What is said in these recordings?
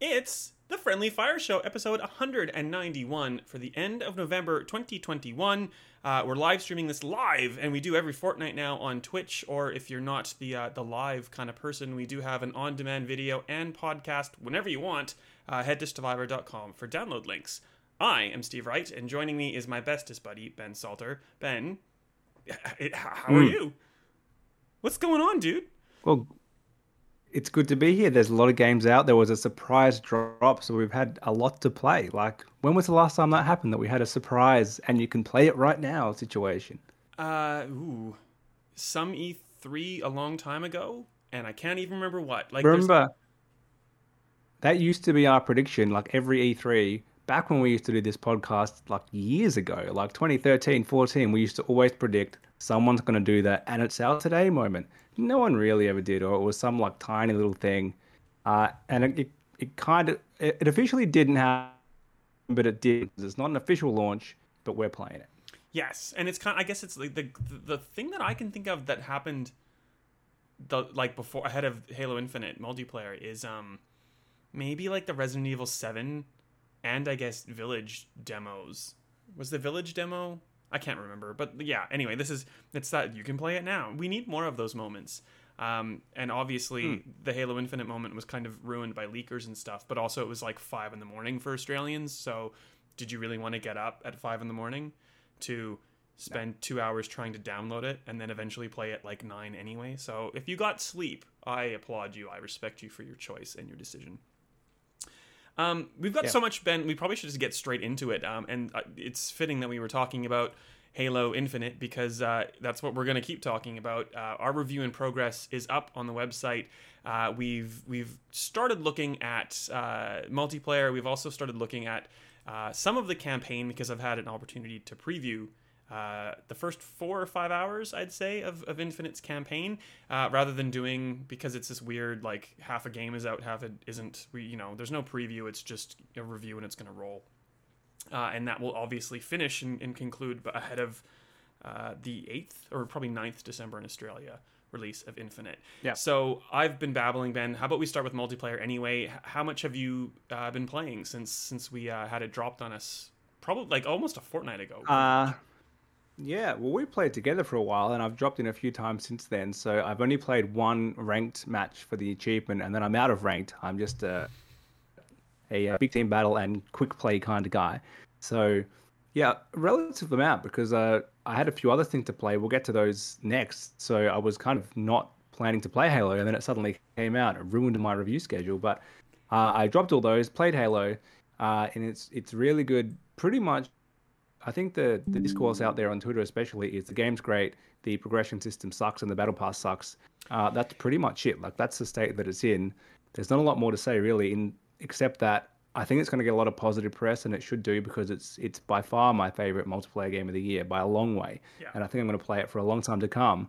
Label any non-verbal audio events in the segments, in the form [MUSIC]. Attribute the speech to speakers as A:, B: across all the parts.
A: It's the Friendly Fire Show, episode 191 for the end of November 2021. Uh, we're live streaming this live, and we do every fortnight now on Twitch. Or if you're not the uh, the live kind of person, we do have an on demand video and podcast whenever you want. Uh, head to stevivor.com for download links. I am Steve Wright, and joining me is my bestest buddy, Ben Salter. Ben, how are
B: Mm.
A: you? What's going on, dude?
B: Well, it's good to be here. There's a lot of games out. There was a surprise drop, so we've had a lot to play. Like, when was the last time that happened that we had a surprise and you can play it right now situation?
A: Uh, ooh, some E3 a long time ago, and I can't even remember what. Like, there's-
B: Remember, that used to be our prediction, like every E3, back when we used to do this podcast, like years ago, like 2013, 14, we used to always predict someone's going to do that, and it's our today moment. No one really ever did, or it was some like tiny little thing. Uh, and it, it, it kind of, it, officially didn't happen, but it did. It's not an official launch, but we're playing it.
A: Yes, and it's kind. I guess it's like the the thing that I can think of that happened, the like before ahead of Halo Infinite multiplayer is um, maybe like the Resident Evil Seven, and I guess Village demos. Was the Village demo? I can't remember, but yeah. Anyway, this is it's that you can play it now. We need more of those moments. Um, and obviously, the Halo Infinite moment was kind of ruined by leakers and stuff, but also it was like five in the morning for Australians. So, did you really want to get up at five in the morning to spend two hours trying to download it and then eventually play at like nine anyway? So, if you got sleep, I applaud you. I respect you for your choice and your decision. Um, we've got
B: Yeah.
A: so much, Ben. We probably should just get straight into it. Um, and uh, it's fitting that we were talking about Halo Infinite because uh, that's what we're going to keep talking about. Uh, our review in progress is up on the website. Uh, we've we've started looking at uh, multiplayer. We've also started looking at uh, some of the campaign because I've had an opportunity to preview uh, the first four or five hours, I'd say, of, of Infinite's campaign, uh, rather than doing because it's this weird like half a game is out, half it isn't. We you know, there's no preview. It's just a review and it's going to roll, uh, and that will obviously finish and, and conclude ahead of uh, the eighth or probably 9th December in Australia release of Infinite.
B: Yeah.
A: So I've been babbling, Ben. How about we start with multiplayer anyway? How much have you uh, been playing since since we uh, had it dropped on us? Probably like almost a fortnight ago.
B: Uh, yeah, well, we played together for a while, and I've dropped in a few times since then. So I've only played one ranked match for the achievement, and then I'm out of ranked. I'm just a, a, uh big team battle and quick play kind of guy. So yeah, relative amount because uh, I had a few other things to play. We'll get to those next. So I was kind of not planning to play Halo, and then it suddenly came out. It ruined my review schedule, but uh, I dropped all those, played Halo, uh, and it's it's really good. Pretty much I think the, the discourse out there on Twitter, especially, is the game's great, the progression system sucks, and the battle pass sucks. Uh, that's pretty much it. Like that's the state that it's in. There's not a lot more to say really, in except that I think it's going to get a lot of positive press, and it should do because it's it's by far my favorite multiplayer game of the year by a long way,
A: Yeah.
B: and I think I'm going to play it for a long time to come.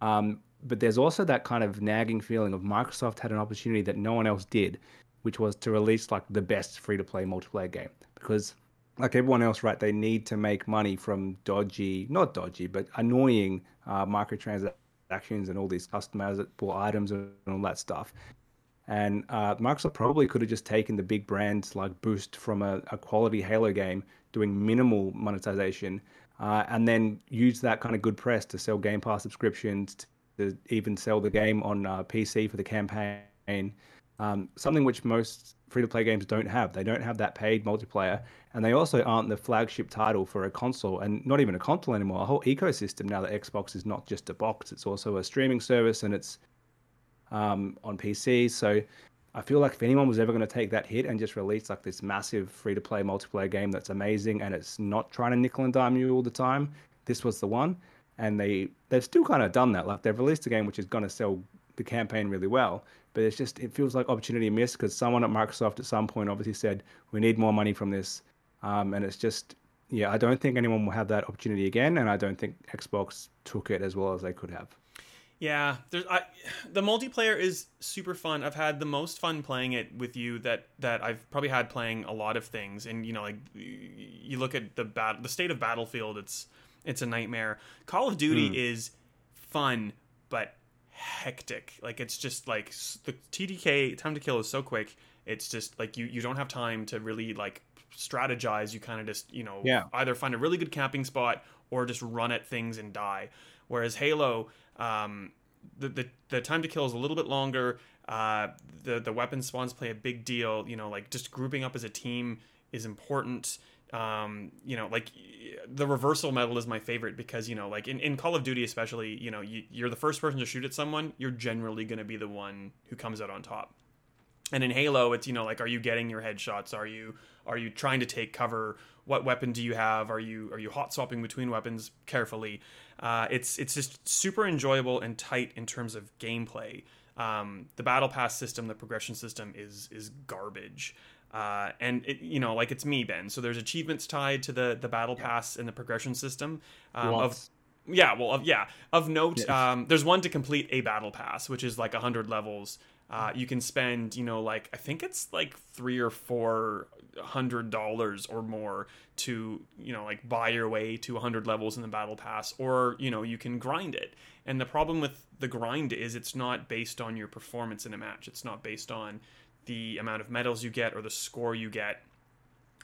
B: Um, but there's also that kind of nagging feeling of Microsoft had an opportunity that no one else did, which was to release like the best free to play multiplayer game because like everyone else, right? They need to make money from dodgy, not dodgy, but annoying uh, microtransactions and all these customizable items and all that stuff. And uh, Microsoft probably could have just taken the big brands like Boost from a, a quality Halo game, doing minimal monetization, uh, and then use that kind of good press to sell Game Pass subscriptions, to even sell the game on uh, PC for the campaign. Um, something which most free to play games don't have. They don't have that paid multiplayer, and they also aren't the flagship title for a console, and not even a console anymore. A whole ecosystem now that Xbox is not just a box; it's also a streaming service, and it's um, on PC. So I feel like if anyone was ever going to take that hit and just release like this massive free to play multiplayer game that's amazing and it's not trying to nickel and dime you all the time, this was the one. And they they've still kind of done that. Like they've released a game which is going to sell the campaign really well, but it's just it feels like opportunity missed because someone at Microsoft at some point obviously said we need more money from this, um, and it's just yeah I don't think anyone will have that opportunity again, and I don't think Xbox took it as well as they could have.
A: Yeah, there's I, the multiplayer is super fun. I've had the most fun playing it with you that that I've probably had playing a lot of things. And you know, like you look at the bat, the state of Battlefield, it's it's a nightmare. Call of Duty mm. is fun, but hectic. Like it's just like the TTK time to kill is so quick. It's just like you you don't have time to really like strategize. You kind of just you know
B: yeah.
A: either find a really good camping spot or just run at things and die. Whereas Halo, um, the, the the time to kill is a little bit longer. Uh, the the weapon spawns play a big deal. You know, like just grouping up as a team is important. Um, you know, like the reversal medal is my favorite because you know, like in, in Call of Duty especially, you know, you, you're the first person to shoot at someone. You're generally going to be the one who comes out on top. And in Halo, it's you know, like, are you getting your headshots? Are you are you trying to take cover? What weapon do you have? Are you are you hot swapping between weapons carefully? Uh, it's it's just super enjoyable and tight in terms of gameplay. Um, the battle pass system, the progression system is is garbage. Uh, and it, you know, like it's me, Ben. So there's achievements tied to the the battle pass and the progression system um, of yeah, well, of, yeah. Of note, yes. um, there's one to complete a battle pass, which is like hundred levels. Uh, you can spend, you know, like I think it's like three or four hundred dollars or more to, you know, like buy your way to hundred levels in the battle pass, or you know, you can grind it. And the problem with the grind is it's not based on your performance in a match. It's not based on the amount of medals you get or the score you get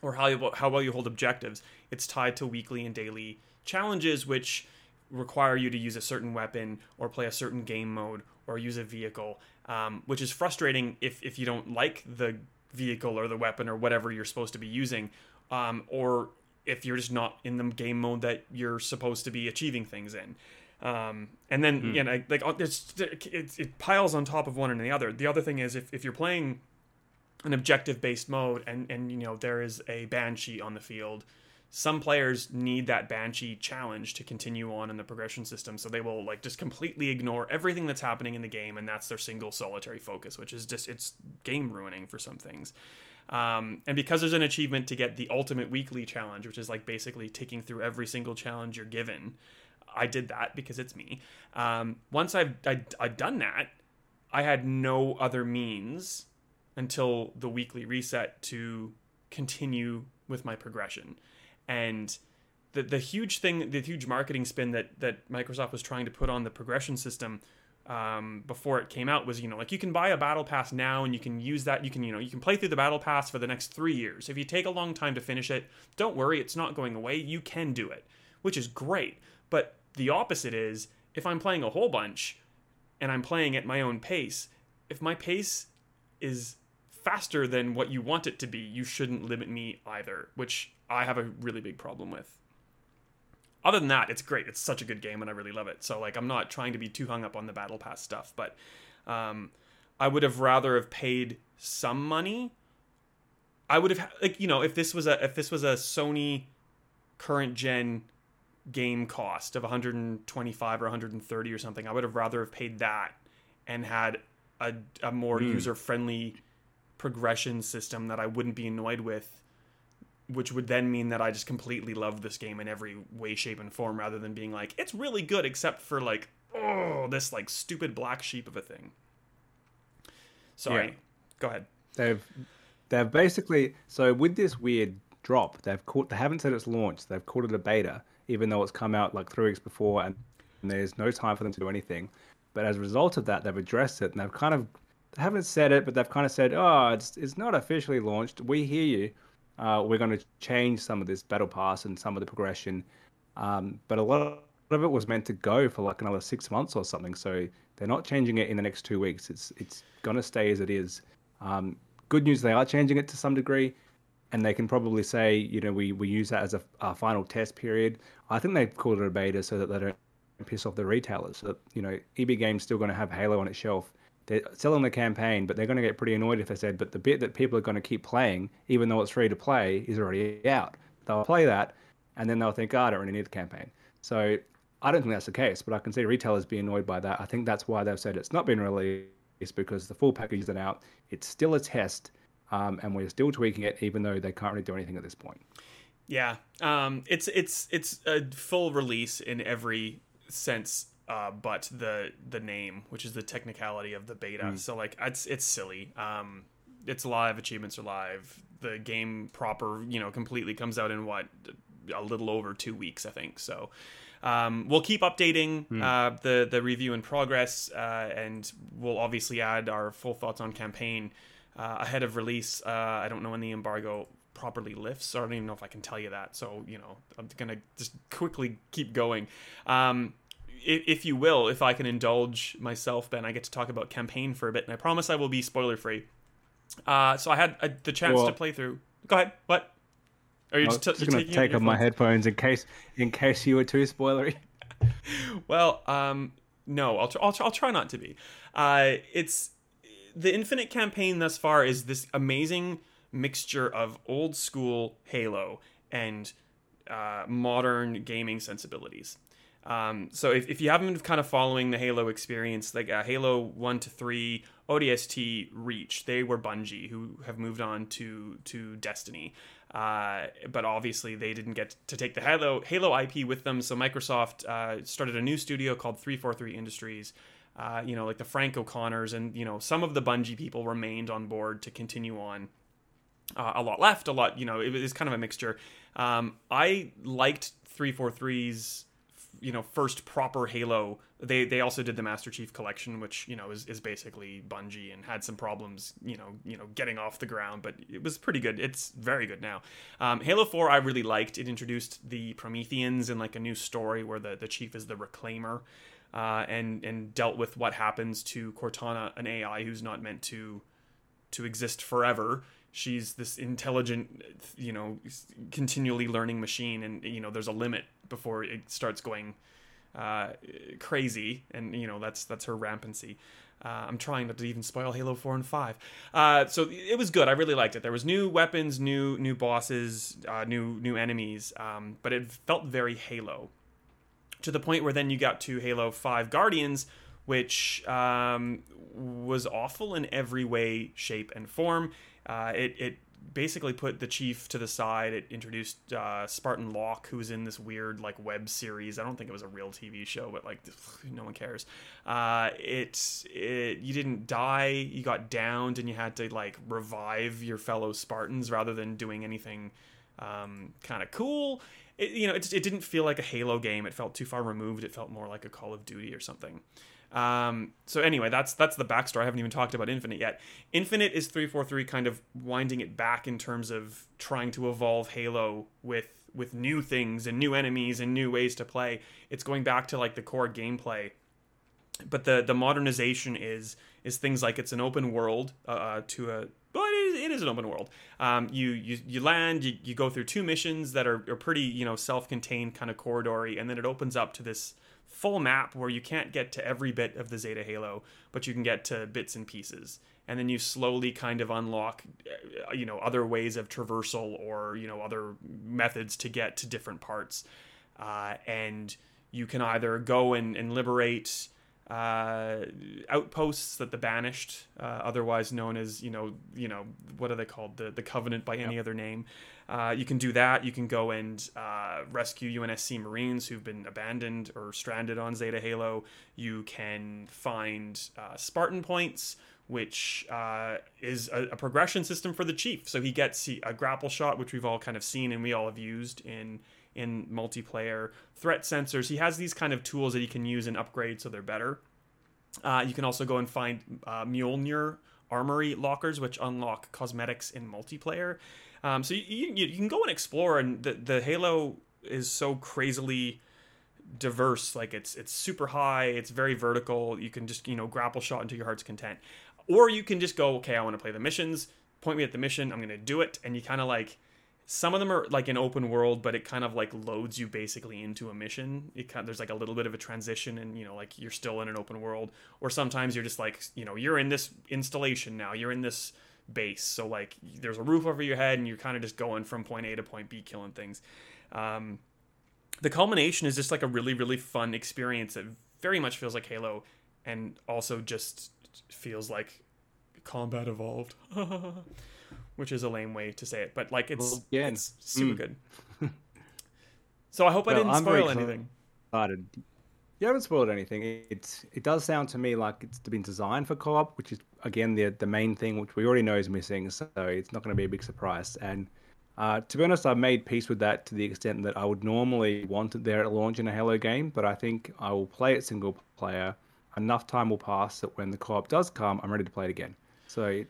A: or how you, how well you hold objectives. It's tied to weekly and daily challenges, which require you to use a certain weapon or play a certain game mode or use a vehicle, um, which is frustrating if, if you don't like the vehicle or the weapon or whatever you're supposed to be using, um, or if you're just not in the game mode that you're supposed to be achieving things in. Um, and then, mm. you know, like it's, it, it piles on top of one and the other. The other thing is if, if you're playing an objective based mode and, and, you know, there is a Banshee on the field, some players need that banshee challenge to continue on in the progression system so they will like just completely ignore everything that's happening in the game and that's their single solitary focus which is just it's game ruining for some things. Um, and because there's an achievement to get the ultimate weekly challenge which is like basically ticking through every single challenge you're given i did that because it's me. Um, once I've, I, I've done that i had no other means until the weekly reset to continue with my progression. And the the huge thing, the huge marketing spin that that Microsoft was trying to put on the progression system um, before it came out was you know like you can buy a battle pass now and you can use that you can you know you can play through the battle pass for the next three years. If you take a long time to finish it don't worry it's not going away. You can do it which is great. But the opposite is if i'm playing a whole bunch and i'm playing at my own pace if my pace is faster than what you want it to be you shouldn't limit me either which I have a really big problem with. Other than that, it's great. It's such a good game, and I really love it. So like, I'm not trying to be too hung up on the battle pass stuff, but um, I would have rather have paid some money. I would have like you know if this was a if this was a Sony current gen game cost of 125 or 130 or something, I would have rather have paid that and had a, a more mm. user friendly progression system that I wouldn't be annoyed with which would then mean that I just completely love this game in every way, shape, and form, rather than being like, it's really good, except for like, oh, this like stupid black sheep of a thing. Sorry, yeah. go ahead.
B: They've they've basically so with this weird drop, they've caught they haven't said it's launched. They've called it a beta, even though it's come out like three weeks before, and there's no time for them to do anything. But as a result of that, they've addressed it and they've kind of they haven't said it, but they've kind of said, "Oh, it's it's not officially launched. We hear you uh, we're going to change some of this battle pass and some of the progression. Um, but a lot of it was meant to go for like another six months or something. So they're not changing it in the next two weeks. It's it's going to stay as it is. Um, good news, they are changing it to some degree, and they can probably say, you know, we, we use that as a, a final test period. I think they've called it a beta so that they don't piss off the retailers. So that, you know, EB Game's still going to have Halo on its shelf they're selling the campaign, but they're going to get pretty annoyed if they said, but the bit that people are going to keep playing, even though it's free to play, is already out. They'll play that, and then they'll think, oh, I don't really need the campaign. So I don't think that's the case, but I can see retailers be annoyed by that. I think that's why they've said it's not been released because the full package isn't out. It's still a test, um, and we're still tweaking it, even though they can't really do anything at this point.
A: Yeah, um, it's it's it's a full release in every sense uh, but the the name, which is the technicality of the beta.
B: Mm.
A: So like it's it's silly. Um, it's live. Achievements are live. The game proper, you know, completely comes out in what a little over two weeks, I think. So. Um, we'll keep updating uh, the the review in progress, uh, and we'll obviously add our full thoughts on campaign uh, ahead of release. Uh, I don't know when the embargo properly lifts, so I don't even know if I can tell you that. So you know, I'm gonna just quickly keep going. Um, if, if you will, if I can indulge myself, Ben, I get to talk about campaign for a bit, and I promise I will be spoiler free. Uh, so I had uh, the chance
B: Well-
A: to play through. Go ahead. What? Are you just, t-
B: just gonna
A: taking
B: take off my headphones in case in case you were too spoilery. [LAUGHS]
A: Well, um, no, I'll, tr- I'll, tr- I'll try not to be. Uh, it's the Infinite campaign thus far is this amazing mixture of old school Halo and uh, modern gaming sensibilities. Um, so if, if you haven't been kind of following the Halo experience, like uh, Halo 1 to 3, ODST, Reach, they were Bungie who have moved on to to Destiny. Uh, but obviously they didn't get to take the Halo Halo IP with them, so Microsoft uh, started a new studio called 343 Industries. Uh, you know, like the Frank O'Connors and you know some of the Bungie people remained on board to continue on uh, a lot left, a lot, you know, it was kind of a mixture. Um, I liked 343's, you know, first proper Halo. They they also did the Master Chief Collection, which you know is, is basically Bungie and had some problems, you know, you know, getting off the ground, but it was pretty good. It's very good now. Um, Halo 4 I really liked. It introduced the Prometheans in like a new story where the the chief is the Reclaimer. Uh, and and dealt with what happens to Cortana, an AI who's not meant to to exist forever. She's this intelligent, you know, continually learning machine, and you know, there's a limit before it starts going uh, crazy, and you know, that's that's her rampancy. Uh, I'm trying not to even spoil Halo 4 and 5. Uh, so it was good. I really liked it. There was new weapons, new new bosses, uh, new new enemies, um, but it felt very Halo to the point where then you got to Halo 5 Guardians, which um, was awful in every way, shape, and form. Uh, it, it basically put the chief to the side. It introduced uh, Spartan Locke, who was in this weird like web series. I don't think it was a real TV show, but like [SIGHS] no one cares. Uh, it, it you didn't die. You got downed, and you had to like revive your fellow Spartans rather than doing anything um, kind of cool. It, you know, it, it didn't feel like a Halo game. It felt too far removed. It felt more like a Call of Duty or something. Um, so anyway, that's that's the backstory. I haven't even talked about Infinite yet. Infinite is three four three, kind of winding it back in terms of trying to evolve Halo with with new things and new enemies and new ways to play. It's going back to like the core gameplay, but the the modernization is is things like it's an open world uh, to a but it is, it is an open world. Um, you, you you land, you, you go through two missions that are, are pretty, you know, self-contained kind of corridory, and then it opens up to this full map where you can't get to every bit of the Zeta Halo, but you can get to bits and pieces. And then you slowly kind of unlock, uh, you know, other ways of traversal or you know other methods to get to different parts. Uh, and you can either go and, and liberate uh, outposts that the banished, uh, otherwise known as you know you know what are they called the the Covenant by any other name. Uh, you can do that. You can go and uh, rescue UNSC Marines who've been abandoned or stranded on Zeta Halo. You can find uh, Spartan points, which uh, is a, a progression system for the chief. So he gets a grapple shot, which we've all kind of seen and we all have used in in multiplayer threat sensors. He has these kind of tools that he can use and upgrade so they're better. Uh, you can also go and find Mjolnir armory lockers, which unlock cosmetics in multiplayer. Um, so you, you, you can go and explore, and the, the Halo is so crazily diverse. Like it's it's super high, it's very vertical. You can just you know grapple shot into your heart's content, or you can just go, okay, I want to play the missions. Point me at the mission. I'm gonna do it, and you kind of like some of them are like an open world but it kind of like loads you basically into a mission it kind there's like a little bit of a transition and you know like you're still in an open world or sometimes you're just like you know you're in this installation now you're in this base so like there's a roof over your head and you're kind of just going from point a to point b killing things um, the culmination is just like a really really fun experience that very much feels like halo and also just feels like combat evolved [LAUGHS] which is a lame way to say it, but like it's
B: Well, again,
A: it's super
B: mm.
A: good. so I hope I didn't
B: I'm
A: spoil anything.
B: Excited. You haven't spoiled anything. It's it does sound to me like it's been designed for co-op, which is again the the main thing which we already know is missing. So it's not going to be a big surprise. And uh, to be honest, I've made peace with that to the extent that I would normally want it there at launch in a Halo game, but I think I will play it single player. Enough time will pass that when the co-op does come, I'm ready to play it again. So,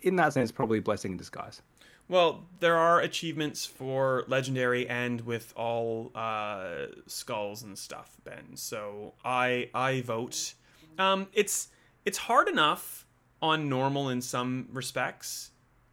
B: in that sense, probably a blessing in disguise.
A: Well, there are achievements for legendary and with all uh, skulls and stuff, Ben. So I I vote. Um, it's it's hard enough on normal in some respects,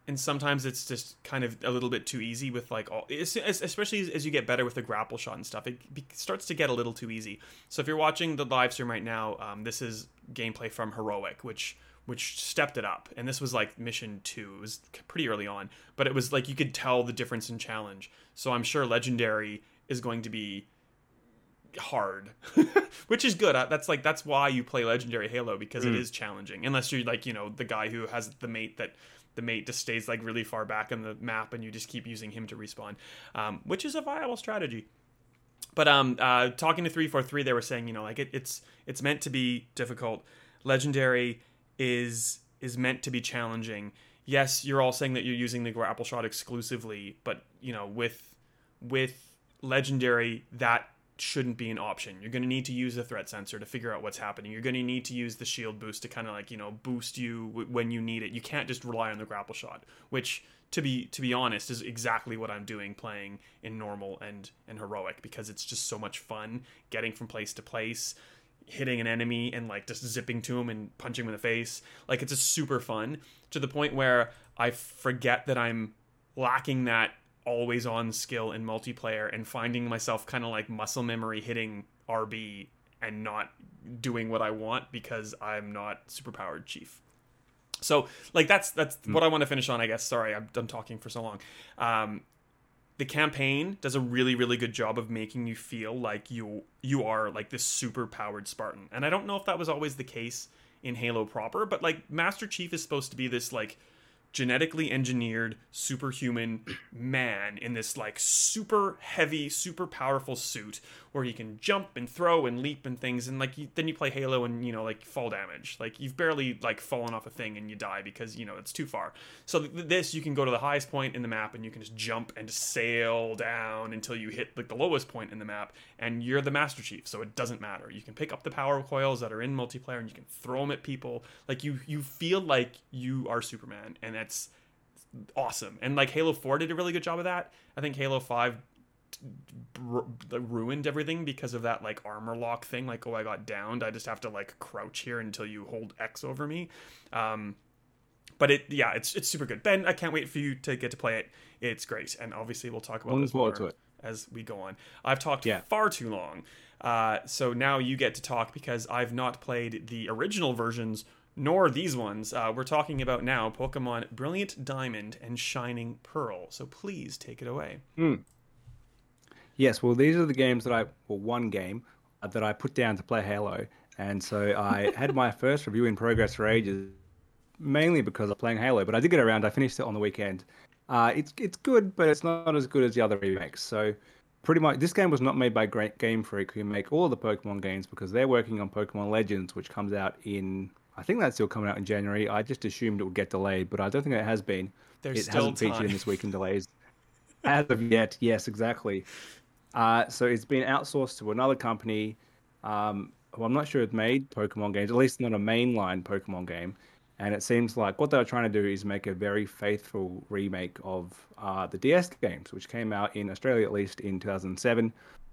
A: and sometimes it's just kind of a little bit too easy with like all, especially as you get better with the grapple shot and stuff. It starts to get a little too easy. So if you're watching the live stream right now, um, this is gameplay from Heroic, which which stepped it up. And this was like mission two. It was pretty early on, but it was like you could tell the difference in challenge. So I'm sure Legendary is going to be hard, [LAUGHS] which is good. That's like that's why you play Legendary Halo because mm. it is challenging. Unless you're like you know the guy who has the mate that the mate just stays like really far back on the map and you just keep using him to respawn, um, which is a viable strategy. But um, uh, talking to three four three, they were saying you know like it, it's it's meant to be difficult. Legendary is is meant to be challenging. Yes, you're all saying that you're using the grapple shot exclusively, but you know, with with legendary that shouldn't be an option. You're going to need to use the threat sensor to figure out what's happening. You're going to need to use the shield boost to kind of like, you know, boost you w- when you need it. You can't just rely on the grapple shot, which to be to be honest is exactly what I'm doing playing in normal and and heroic because it's just so much fun getting from place to place hitting an enemy and like just zipping to him and punching him in the face. Like it's a super fun to the point where I forget that I'm lacking that always on skill in multiplayer and finding myself kind of like muscle memory hitting RB and not doing what I want because I'm not superpowered chief. So like that's that's mm. what I want to finish on. I guess. Sorry, I'm, I'm talking for so long. Um, the campaign does a really really good job of making you feel like you you are like this super powered spartan and i don't know if that was always the case in halo proper but like master chief is supposed to be this like genetically engineered superhuman man in this like super heavy, super powerful suit where he can jump and throw and leap and things. And like you, then you play Halo and you know like fall damage. Like you've barely like fallen off a thing and you die because you know it's too far. So th- this you can go to the highest point in the map and you can just jump and sail down until you hit like the lowest point in the map and you're the Master Chief. So it doesn't matter. You can pick up the power coils that are in multiplayer and you can throw them at people. Like you you feel like you are Superman and that's awesome. And like Halo 4 did a really good job of that. I think Halo 5 ruined everything because of that like armor lock thing like oh i got downed i just have to like crouch here until you hold x over me um but it yeah it's it's super good ben i can't wait for you to get to play it it's great and obviously we'll talk about this more to it. As we go on i've talked yeah. far too long uh, so now you get to talk because i've not played the original versions nor these ones. Uh, we're talking about now Pokemon Brilliant Diamond and Shining Pearl. So please take it away.
B: Mm. Yes, well, these are the games that I, well, one game uh, that I put down to play Halo. And so I [LAUGHS] had my first review in progress for ages, mainly because of playing Halo. But I did get around. I finished it on the weekend. Uh, it's it's good, but it's not as good as the other remakes. So pretty much, this game was not made by Great Game Freak, who make all the Pokemon games, because they're working on Pokemon Legends, which comes out in I think that's still coming out in January. I just assumed it would get delayed, but I don't think it has been.
A: There's
B: it
A: still
B: hasn't
A: time.
B: featured in this week in [LAUGHS] delays. As of yet, yes, exactly. Uh, so it's been outsourced to another company. Um, well, I'm not sure it made Pokemon games, at least not a mainline Pokemon game. And it seems like what they were trying to do is make a very faithful remake of uh, the DS games, which came out in Australia at least in 2007.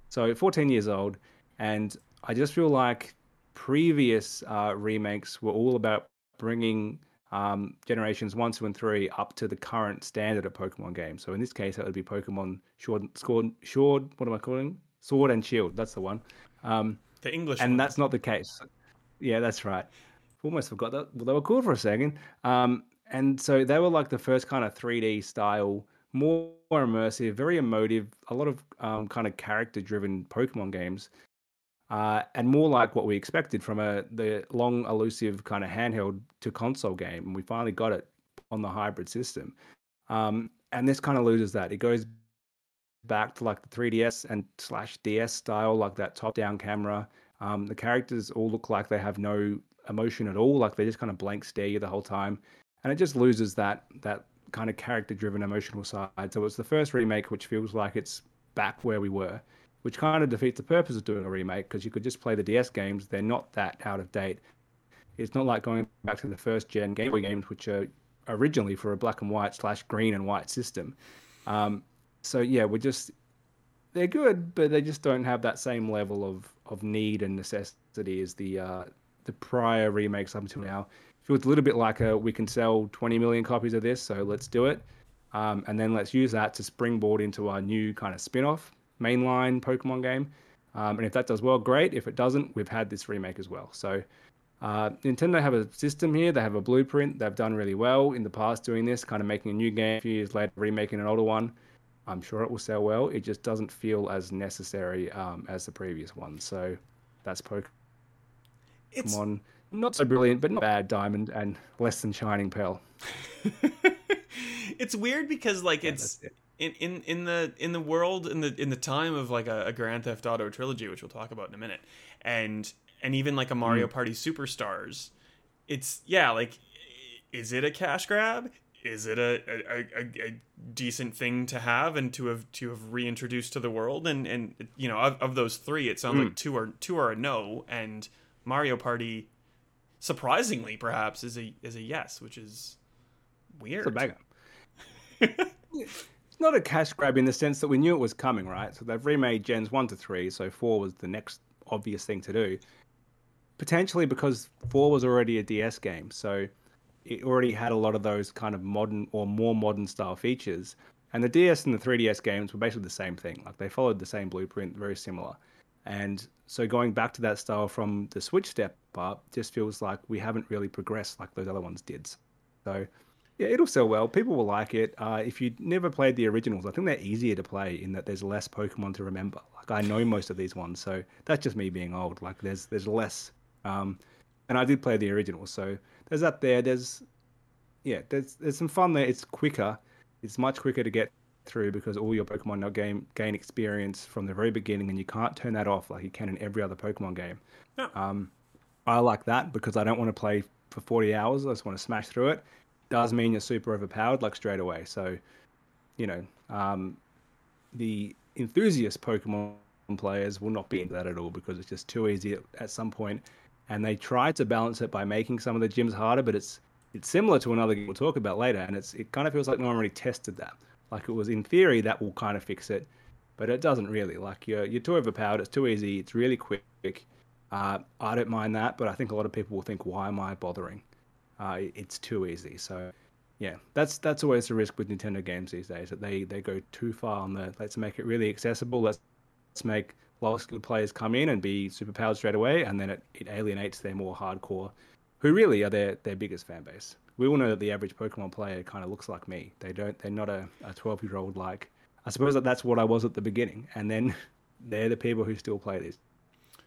B: So 14 years old. And I just feel like previous uh, remakes were all about bringing um, generations one, two, and three up to the current standard of Pokemon games. So in this case, that would be Pokemon Sword, Sword, Sword what am I calling? Sword and Shield. That's the one. Um,
A: the English,
B: and
A: one.
B: that's not the case. Yeah, that's right. Almost forgot that. Well, they were cool for a second. Um, and so they were like the first kind of 3D style, more immersive, very emotive, a lot of um, kind of character driven Pokemon games uh, and more like what we expected from a the long elusive kind of handheld to console game. And we finally got it on the hybrid system. Um, and this kind of loses that. It goes back to like the 3DS and slash DS style, like that top down camera. Um, the characters all look like they have no emotion at all, like they just kind of blank stare you the whole time, and it just loses that that kind of character-driven emotional side. So it's the first remake which feels like it's back where we were, which kind of defeats the purpose of doing a remake because you could just play the DS games. They're not that out of date. It's not like going back to the first gen Game Boy games, which are originally for a black and white slash green and white system. Um, so yeah, we're just they're good, but they just don't have that same level of, of need and necessity as the uh, the prior remakes up until now. Feels a little bit like a we can sell 20 million copies of this, so let's do it, um, and then let's use that to springboard into our new kind of spin-off mainline Pokemon game. Um, and if that does well, great. If it doesn't, we've had this remake as well. So uh, Nintendo have a system here. They have a blueprint. They've done really well in the past doing this, kind of making a new game a few years later, remaking an older one. I'm sure it will sell well. It just doesn't feel as necessary um, as the previous one. So that's Pokemon. It's... Not so brilliant, but not bad. Diamond and less than Shining Pearl.
A: it's weird because like yeah, it's it. in, in in the in the world in the in the time of like a, a Grand Theft Auto trilogy, which we'll talk about in a minute, and and even like a Mario mm. Party Superstars, it's yeah, like is it a cash grab? Is it a, a, a, a decent thing to have and to have to have reintroduced to the world? And and you know of, of those three, it sounds mm. like two are two are a no, and Mario Party, surprisingly perhaps, is a is a yes, which is weird.
B: It's a banger. it's not a cash grab in the sense that we knew it was coming, right? So they've remade gens one to three, so four was the next obvious thing to do potentially because four was already a DS game, so it already had a lot of those kind of modern or more modern style features. And the DS and the 3DS games were basically the same thing. Like they followed the same blueprint, very similar. And so going back to that style from the Switch step up just feels like we haven't really progressed like those other ones did. So yeah, it'll sell well. People will like it. Uh, if you never played the originals, I think they're easier to play in that there's less Pokemon to remember. Like I know most of these ones, so that's just me being old. Like there's there's less um, and I did play the originals, so there's that there. There's yeah, there's there's some fun there. It's quicker. It's much quicker to get through because all your Pokemon now gain gain experience from the very beginning, and you can't turn that off like you can in every other Pokemon game. No. Um, I like that because I don't want to play for 40 hours. I just want to smash through it. Does mean you're super overpowered like straight away. So, you know, um, the enthusiast Pokemon players will not be into that at all because it's just too easy at, at some point and they try to balance it by making some of the gyms harder, but it's it's similar to another game we'll talk about later, and it's it kind of feels like no one really tested that. Like it was in theory that will kind of fix it, but it doesn't really. Like you're you're too overpowered. It's too easy. It's really quick. Uh, I don't mind that, but I think a lot of people will think, why am I bothering? Uh, it's too easy. So yeah, that's that's always the risk with Nintendo games these days that they they go too far on the let's make it really accessible. Let's let's make lower skilled players come in and be superpowered straight away, and then it, it alienates their more hardcore, who really are their, their biggest fan base. We all know that the average Pokemon player kind of looks like me. They don't. They're not a, 12 year old like. I suppose that that's what I was at the beginning, and then [LAUGHS] they're the people who still play these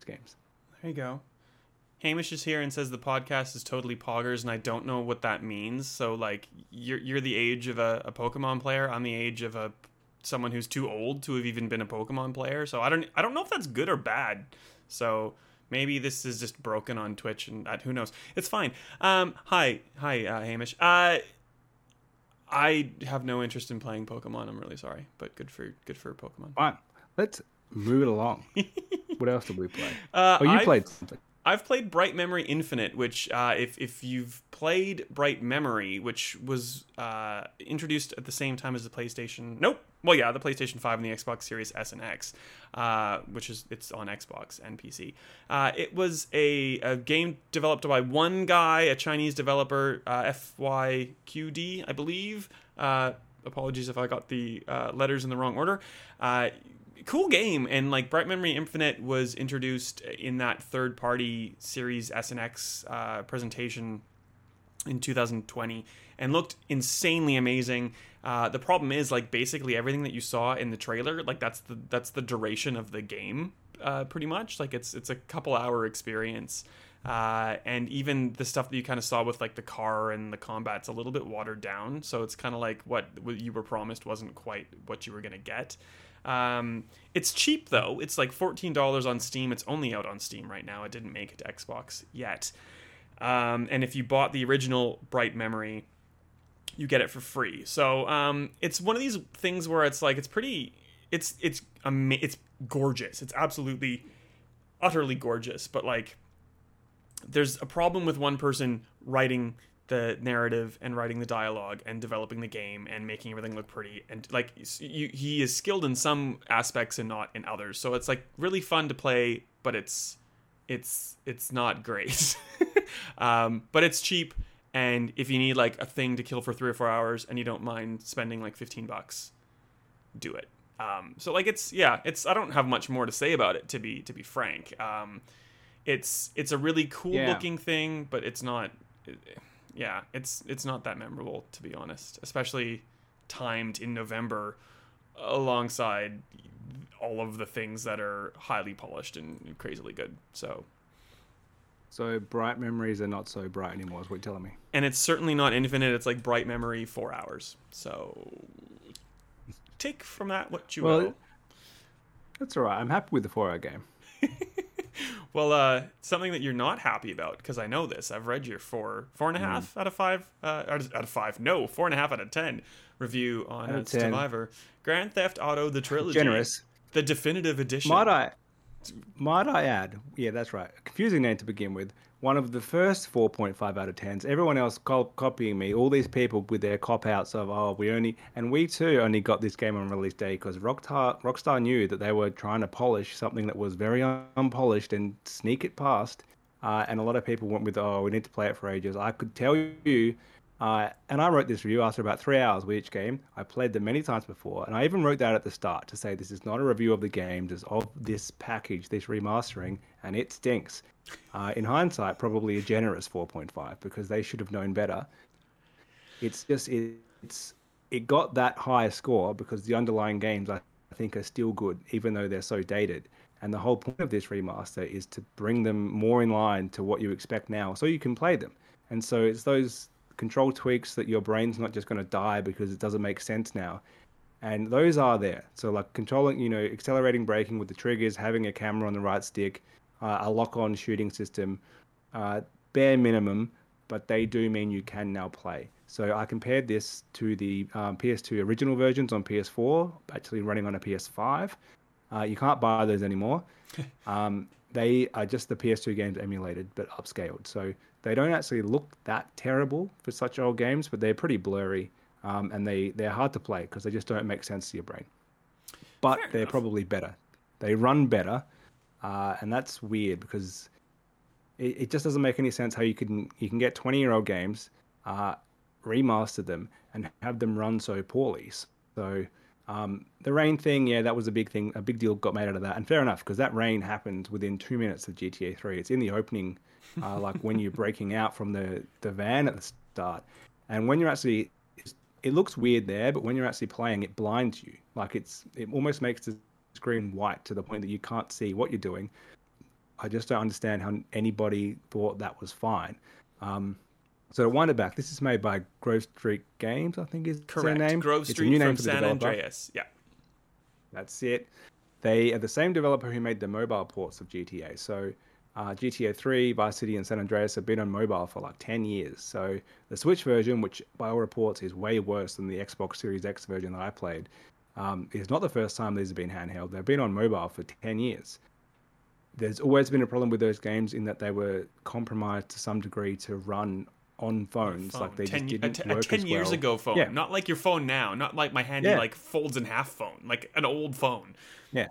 B: games.
A: There you go. Hamish is here and says the podcast is totally poggers, and I don't know what that means. So, like, you're you're the age of a, a Pokemon player. I'm the age of a someone who's too old to have even been a Pokemon player. So I don't I don't know if that's good or bad. So maybe this is just broken on Twitch and uh, who knows. It's fine. Um, hi, hi, uh, Hamish. Uh, I have no interest in playing Pokemon. I'm really sorry, but good for good for Pokemon.
B: Fine. Let's move it along. [LAUGHS] what else did we play? Uh, oh, you
A: I've,
B: played something.
A: I've played Bright Memory Infinite, which, uh, if, if you've played Bright Memory, which was uh, introduced at the same time as the PlayStation. Nope. Well, yeah, the PlayStation 5 and the Xbox Series S and X, uh, which is it's on Xbox and PC. Uh, it was a, a, game developed by one guy, a Chinese developer, uh, FYQD, I believe. Uh, apologies if I got the letters in the wrong order cool game and like bright memory infinite was introduced in that third party series snx uh, presentation in 2020 and looked insanely amazing uh, the problem is like basically everything that you saw in the trailer like that's the that's the duration of the game uh, pretty much like it's it's a couple hour experience Uh, and even the stuff that you kind of saw with like the car and the combat's a little bit watered down. So it's kind of like what, you were promised wasn't quite what you were going to get. Um, it's cheap though. It's like $14 on Steam. It's only out on Steam right now. It didn't make it to Xbox yet. Um, and if you bought the original Bright Memory, you get it for free. So um, it's one of these things where it's like it's pretty, it's it's ama- it's gorgeous. It's absolutely, utterly gorgeous. But like, there's a problem with one person writing the narrative and writing the dialogue and developing the game and making everything look pretty and like you, he is skilled in some aspects and not in others. So it's like really fun to play but it's it's it's not great. [LAUGHS] Um, but it's cheap and if you need like a thing to kill for three or four hours and you don't mind spending like 15 bucks do it. Um, so like it's yeah it's i don't have much more to say about it to be to be frank. Um, it's it's a really cool
B: Yeah.
A: looking thing but it's not yeah it's it's not that memorable to be honest especially timed in november alongside all of the things that are highly polished and crazily good so
B: So bright memories are not so bright anymore, is what you're telling me.
A: and it's certainly not infinite it's like bright memory four hours so take from that what you
B: Well,
A: will
B: That's all right. I'm happy with the four-hour game. [LAUGHS]
A: well uh something that you're not happy about because i know this i've read your four four and a half
B: Mm.
A: and a half out of five uh out of five no four and a half out of ten review on uh,
B: 10.
A: Stevivor grand theft auto the trilogy
B: Generous.
A: the definitive edition
B: Might I, might I add? Yeah, that's right. A confusing name to begin with. One of the first 4.5 out of 10s. Everyone else co- copying me. All these people with their cop outs of oh we only and we too only got this game on release day because Rockstar Rockstar knew that they were trying to polish something that was very un- unpolished and sneak it past. Uh, and a lot of people went with oh we need to play it for ages. I could tell you. Uh, and I wrote this review after about three hours with each game. I played them many times before, and I even wrote that at the start to say this is not a review of the game, just of this package, this remastering, and it stinks. Uh, in hindsight, probably a generous 4.5 because they should have known better. It's just it, it's it got that high score because the underlying games I think are still good, even though they're so dated. And the whole point of this remaster is to bring them more in line to what you expect now, so you can play them. And so it's those control tweaks that your brain's not just going to die because it doesn't make sense now. And those are there. So like controlling, you know, accelerating braking with the triggers, having a camera on the right stick, uh, a lock-on shooting system, uh, bare minimum, but they do mean you can now play. So I compared this to the um, PS2 original versions on PS4, actually running on a PS5. Uh, you can't buy those anymore. [LAUGHS] um, they are just the PS2 games emulated but upscaled. So they don't actually look that terrible for such old games, but they're pretty blurry um, and they, they're hard to play because they just don't make sense to your brain. But
A: Fair
B: they're
A: enough.
B: probably better. They run better, uh, and that's weird because it, it just doesn't make any sense how you can you can get 20 year old games, uh, remaster them, and have them run so poorly. So um, the rain thing, yeah, that was a big thing. A big deal got made out of that, and fair enough because that rain happened within two minutes of GTA 3. It's in the opening, uh, like when you're breaking out from the the van at the start, and when you're actually, it looks weird there, but when you're actually playing, it blinds you. Like it's it almost makes the screen white to the point that you can't see what you're doing. I just don't understand how anybody thought that was fine. Um, so to wind it back, this is made by Grove Street Games, I think is
A: correct
B: their name.
A: grove
B: It's a
A: street
B: new name
A: from
B: for the
A: san
B: developer.
A: andreas yeah
B: That's it. They are the same developer who made the mobile ports of GTA. So uh, GTA 3, Vice City, and San Andreas have been on mobile for like 10 years. So the Switch version, which by all reports is way worse than the Xbox Series X version that I played, um, is not the first time these have been handheld. They've been on mobile for 10 years. There's always been a problem with those games in that they were compromised to some degree to run on phones.
A: phone.
B: Like they
A: 10,
B: just didn't
A: t- a
B: work
A: 10
B: as
A: years
B: well.
A: ago phone
B: Yeah.
A: not like your phone now not like my handy
B: Yeah.
A: like folds in half phone like an old phone
B: Yeah,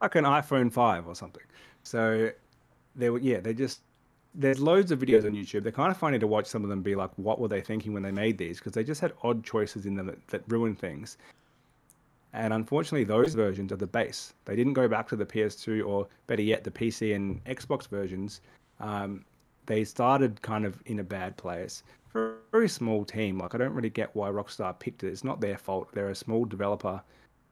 B: like an iPhone five or something. So they were, yeah, they just there's loads of videos on YouTube. They're kind of funny to watch some of them be like, what were they thinking when they made these? Because they just had odd choices in them that, that ruin things. And unfortunately, those versions are the base. They didn't go back to the PS2 or better yet, the PC and Xbox versions. Um, they started kind of in a bad place for a very small team. Like I don't really get why Rockstar picked it. It's not their fault. They're a small developer.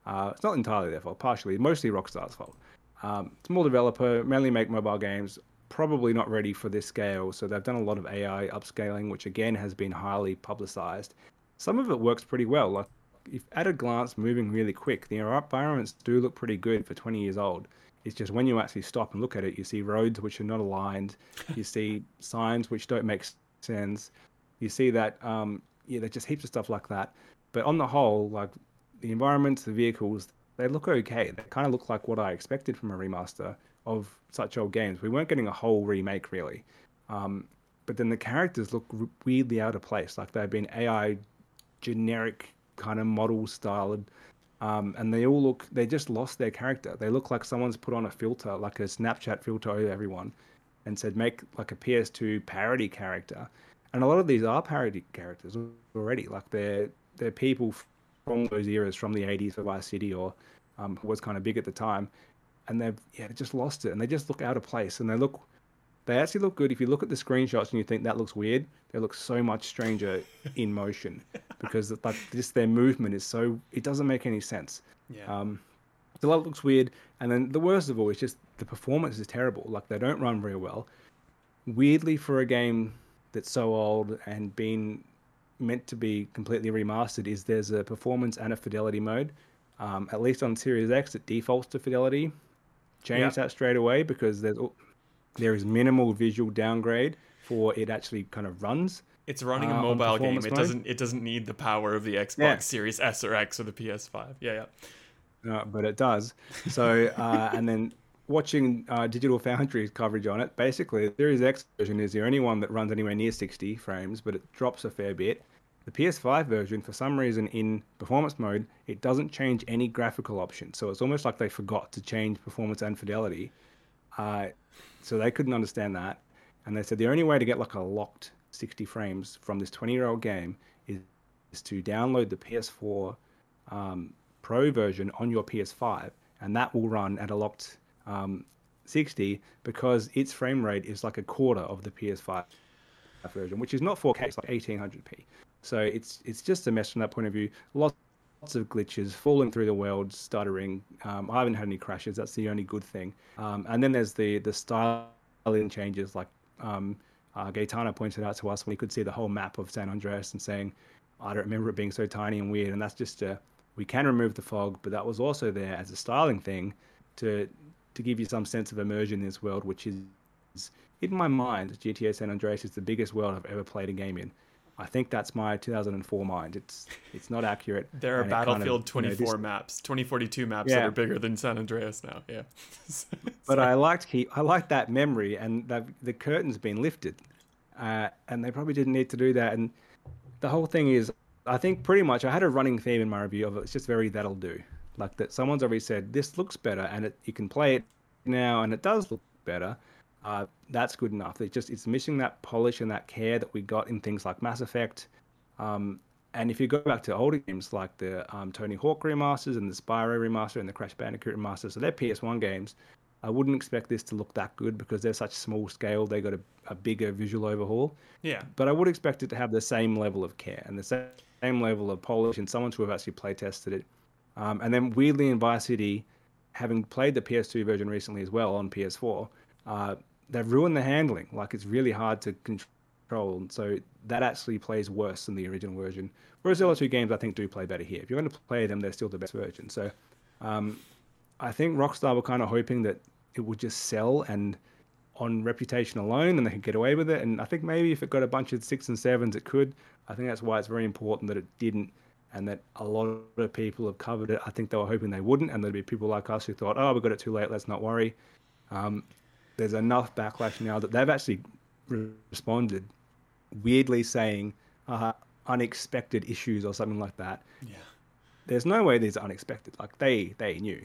B: Uh, it's not entirely their fault. Partially, mostly Rockstar's fault. Um, small developer, mainly make mobile games. probably not ready for this scale. So they've done a lot of AI upscaling, which again has been highly publicized. Some of it works pretty well. Like if at a glance, moving really quick, the environments do look pretty good for 20 years old. It's just when you actually stop and look at it, you see roads which are not aligned, you [LAUGHS] see signs which don't make sense, you see that um, yeah, there's just heaps of stuff like that. But on the whole, like the environments, the vehicles, they look okay. They kind of look like what I expected from a remaster of such old games. We weren't getting a whole remake really, um, but then the characters look weirdly out of place. Like they've been AI generic kind of model styled. Um, and they all look, they just lost their character. They look like someone's put on a filter, like a Snapchat filter over everyone, and said, make like a PS2 parody character. And a lot of these are parody characters already. Like they're, they're people from those eras, from the 80s for Vice City or um, was kind of big at the time. And they've yeah, just lost it. And they just look out of place. And they look, they actually look good. If you look at the screenshots and you think that looks weird, they look so much stranger in motion [LAUGHS] because like just their movement is so it doesn't make any sense.
A: Yeah.
B: Um, the lot looks weird, and then the worst of all is just the performance is terrible. Like they don't run very well. Weirdly, for a game that's so old and been meant to be completely remastered, is there's a performance and a fidelity mode. Um, at least on Series X, it defaults to fidelity. Change yep. that straight away because there's there is minimal visual downgrade for it actually kind of runs.
A: It's running a uh, mobile game. It mode. doesn't. It doesn't need the power of the Xbox yeah. Series S or X or the PS5. Yeah, yeah.
B: No, but it does. So, [LAUGHS] uh, and then watching uh, Digital Foundry's [LAUGHS] coverage on it, basically, the Series X version is the only one that runs anywhere near 60 frames, but it drops a fair bit. The PS5 version, for some reason, in performance mode, it doesn't change any graphical options. So it's almost like they forgot to change performance and fidelity. Uh, so they couldn't understand that. And they said the only way to get like a locked 60 frames from this 20 year old game is, is to download the PS4 um, Pro version on your PS5, and that will run at a locked um, 60 because its frame rate is like a quarter of the PS5 version, which is not 4K, it's like 1800p. So it's it's just a mess from that point of view. Lots lots of glitches, falling through the world, stuttering. Um, I haven't had any crashes. That's the only good thing. Um, and then there's the the styling changes, like um, uh, Gaetano pointed out to us he could see the whole map of San Andreas and saying, I don't remember it being so tiny and weird. And that's just a, we can remove the fog, but that was also there as a styling thing to to give you some sense of immersion in this world, which is, in my mind, GTA San Andreas is the biggest world I've ever played a game in. I think that's my 2004 mind. It's it's not accurate. [LAUGHS]
A: There are Battlefield kind of, 24 you know, this, maps, 2042 maps yeah. that are bigger than San Andreas now. Yeah. [LAUGHS]
B: but I liked keep I liked that memory, and that the curtain's been lifted, uh, and they probably didn't need to do that. And the whole thing is, I think pretty much I had a running theme in my review of it. It's just very that'll do, like that. Someone's already said this looks better, and it, you can play it now, and it does look better uh, that's good enough. It just it's missing that polish and that care that we got in things like Mass Effect. Um, and if you go back to older games like the um, Tony Hawk remasters and the Spyro remaster and the Crash Bandicoot remaster, so they're PS1 games. I wouldn't expect this to look that good because they're such small scale. They got a, a bigger visual overhaul.
A: Yeah.
B: But I would expect it to have the same level of care and the same, same level of polish and someone to have actually play tested it. Um, and then weirdly in Vice City, having played the PS2 version recently as well on PS4, uh, they've ruined the handling. Like it's really hard to control. So that actually plays worse than the original version. Whereas the other two games, I think, do play better here. If you're going to play them, they're still the best version. So um, I think Rockstar were kind of hoping that it would just sell and on reputation alone and they could get away with it. And I think maybe if it got a bunch of six and sevens, it could. I think that's why it's very important that it didn't and that a lot of people have covered it. I think they were hoping they wouldn't, and there'd be people like us who thought, "Oh, we got it too late. Let's not worry." Um, there's enough backlash now that they've actually responded, weirdly saying uh, unexpected issues or something like that.
A: Yeah.
B: There's no way these are unexpected. Like they they knew.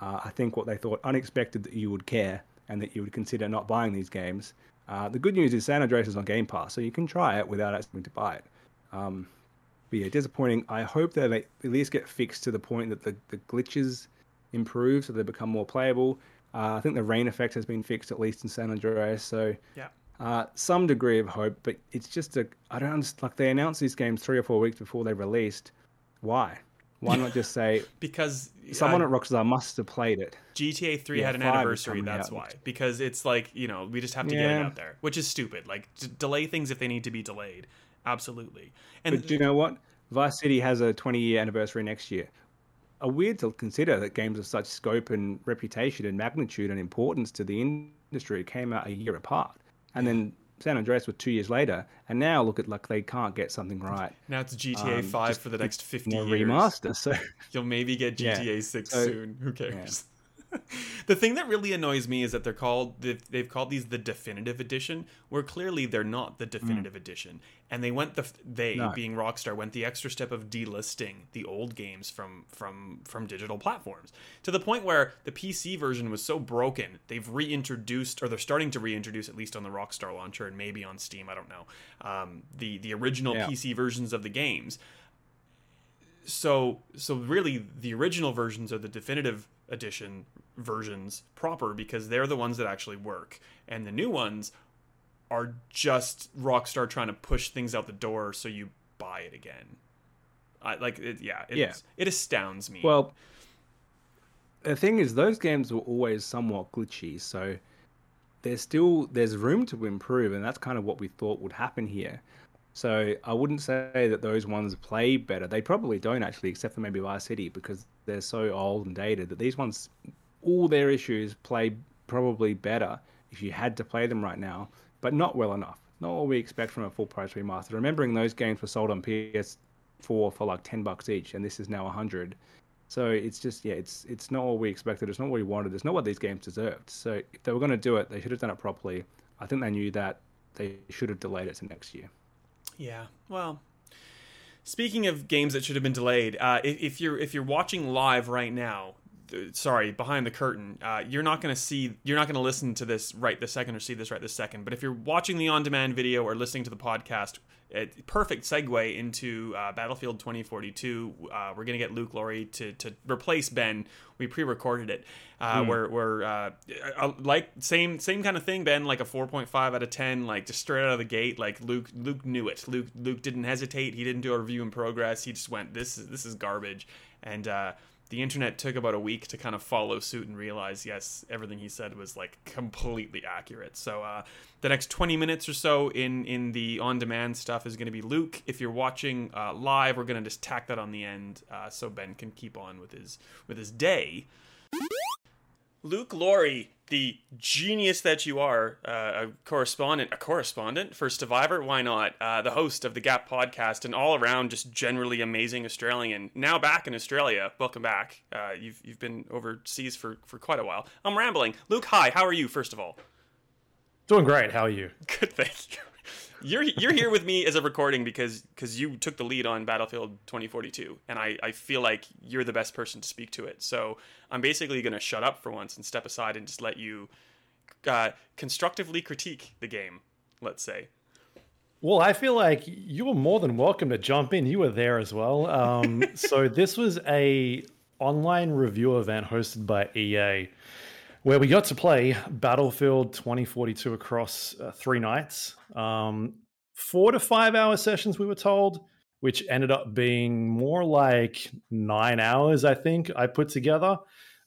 B: Uh, I think what they thought unexpected that you would care and that you would consider not buying these games. Uh, the good news is San Andreas is on Game Pass, so you can try it without actually having to buy it. Um, but yeah, disappointing. I hope that they at least get fixed to the point that the, the glitches improve so they become more playable. Uh, I think the rain effect has been fixed at least in San Andreas, so
A: yeah,
B: uh, some degree of hope. But it's just a I don't understand. Like they announced these games three or four weeks before they released. Why? Why not just say [LAUGHS]
A: because
B: someone
A: uh,
B: at Rockstar must have played it?
A: GTA 3
B: Yeah,
A: had an anniversary. That's
B: out
A: why. Because it's like you know we just have to get it out there, which is stupid. Like d- delay things if they need to be delayed. Absolutely. And
B: But do you know what? Vice City has a 20 year anniversary next year. A weird to consider that games of such scope and reputation and magnitude and importance to the industry came out a year apart. And then San Andreas was two years later. And now look at like they can't get something right.
A: now it's GTA
B: um,
A: 5 for the next 50
B: No
A: years.
B: remaster. So
A: You'll maybe get [LAUGHS]
B: Yeah.
A: GTA 6
B: So-
A: soon. Who cares? The thing that really annoys me is that they're called they've, they've called these the definitive edition where clearly they're not the definitive edition and they went the they
B: No.
A: being rockstar went the extra step of delisting the old games from from from digital platforms to the point where the pc version was so broken they've reintroduced or they're starting to reintroduce at least on the rockstar launcher and maybe on steam i don't know um, the the original
B: Yeah.
A: pc versions of the games so so really the original versions are the definitive edition versions proper because they're the ones that actually work and the new ones are just rockstar trying to push things out the door so you buy it again I, like it, yeah, it's,
B: Yeah.
A: it astounds me
B: Well, the thing is, those games were always somewhat glitchy, so there's still there's room to improve, and that's kind of what we thought would happen here. So I wouldn't say that those ones play better. They probably don't actually, except for maybe Vice City, because they're so old and dated that these ones, all their issues play probably better if you had to play them right now, but not well enough. Not what we expect from a full price remaster. Remembering those games were sold on PS4 for like ten bucks each, and this is now a hundred. So it's just yeah, it's it's not what we expected. It's not what we wanted. It's not what these games deserved. So if they were going to do it, they should have done it properly. I think they knew that. They should have delayed it to next year.
A: Yeah. Well, speaking of games that should have been delayed, uh, if, if you're if you're watching live right now, sorry, behind the curtain, uh, you're not going to see, you're not going to listen to this right this second or see this right this second. But if you're watching the on-demand video or listening to the podcast, it, perfect segue into uh, Battlefield 2042. Uh, we're going to get Luke Lawrie to, to replace Ben. We pre-recorded it. Uh, We're, we're uh, uh, like same same kind of thing. Ben like a 4.5 out of 10, like just straight out of the gate. Like Luke Luke knew it. Luke Luke didn't hesitate. He didn't do a review in progress. He just went this is this is garbage. And uh, the internet took about a week to kind of follow suit and realize yes everything he said was like completely accurate. So uh, the next 20 minutes or so in in the on demand stuff is going to be luke. If you're watching uh, live we're going to just tack that on the end uh, so ben can keep on with his with his day. Luke Lawrie, the genius that you are, uh, a correspondent, a correspondent for Stevivor, why not? Uh, the host of the Gap podcast, and all around just generally amazing Australian. Now back in Australia, welcome back. Uh, you've you've been overseas for for quite a while. I'm rambling. Luke, hi. How are you? First of all,
C: Doing great. How are you?
A: good. [LAUGHS] Thank you. You're you're here with me as a recording because because you took the lead on Battlefield 2042, and I I feel like you're the best person to speak to it. So I'm basically going to shut up for once and step aside and just let you uh, constructively critique the game. Let's say.
C: Well, I feel like you were more than welcome to jump in. You were there as well. Um, so this was a online review event hosted by EA, where we got to play Battlefield 2042 across uh, three nights, um, four to five hour sessions. We were told, which ended up being more like nine hours. I think I put together.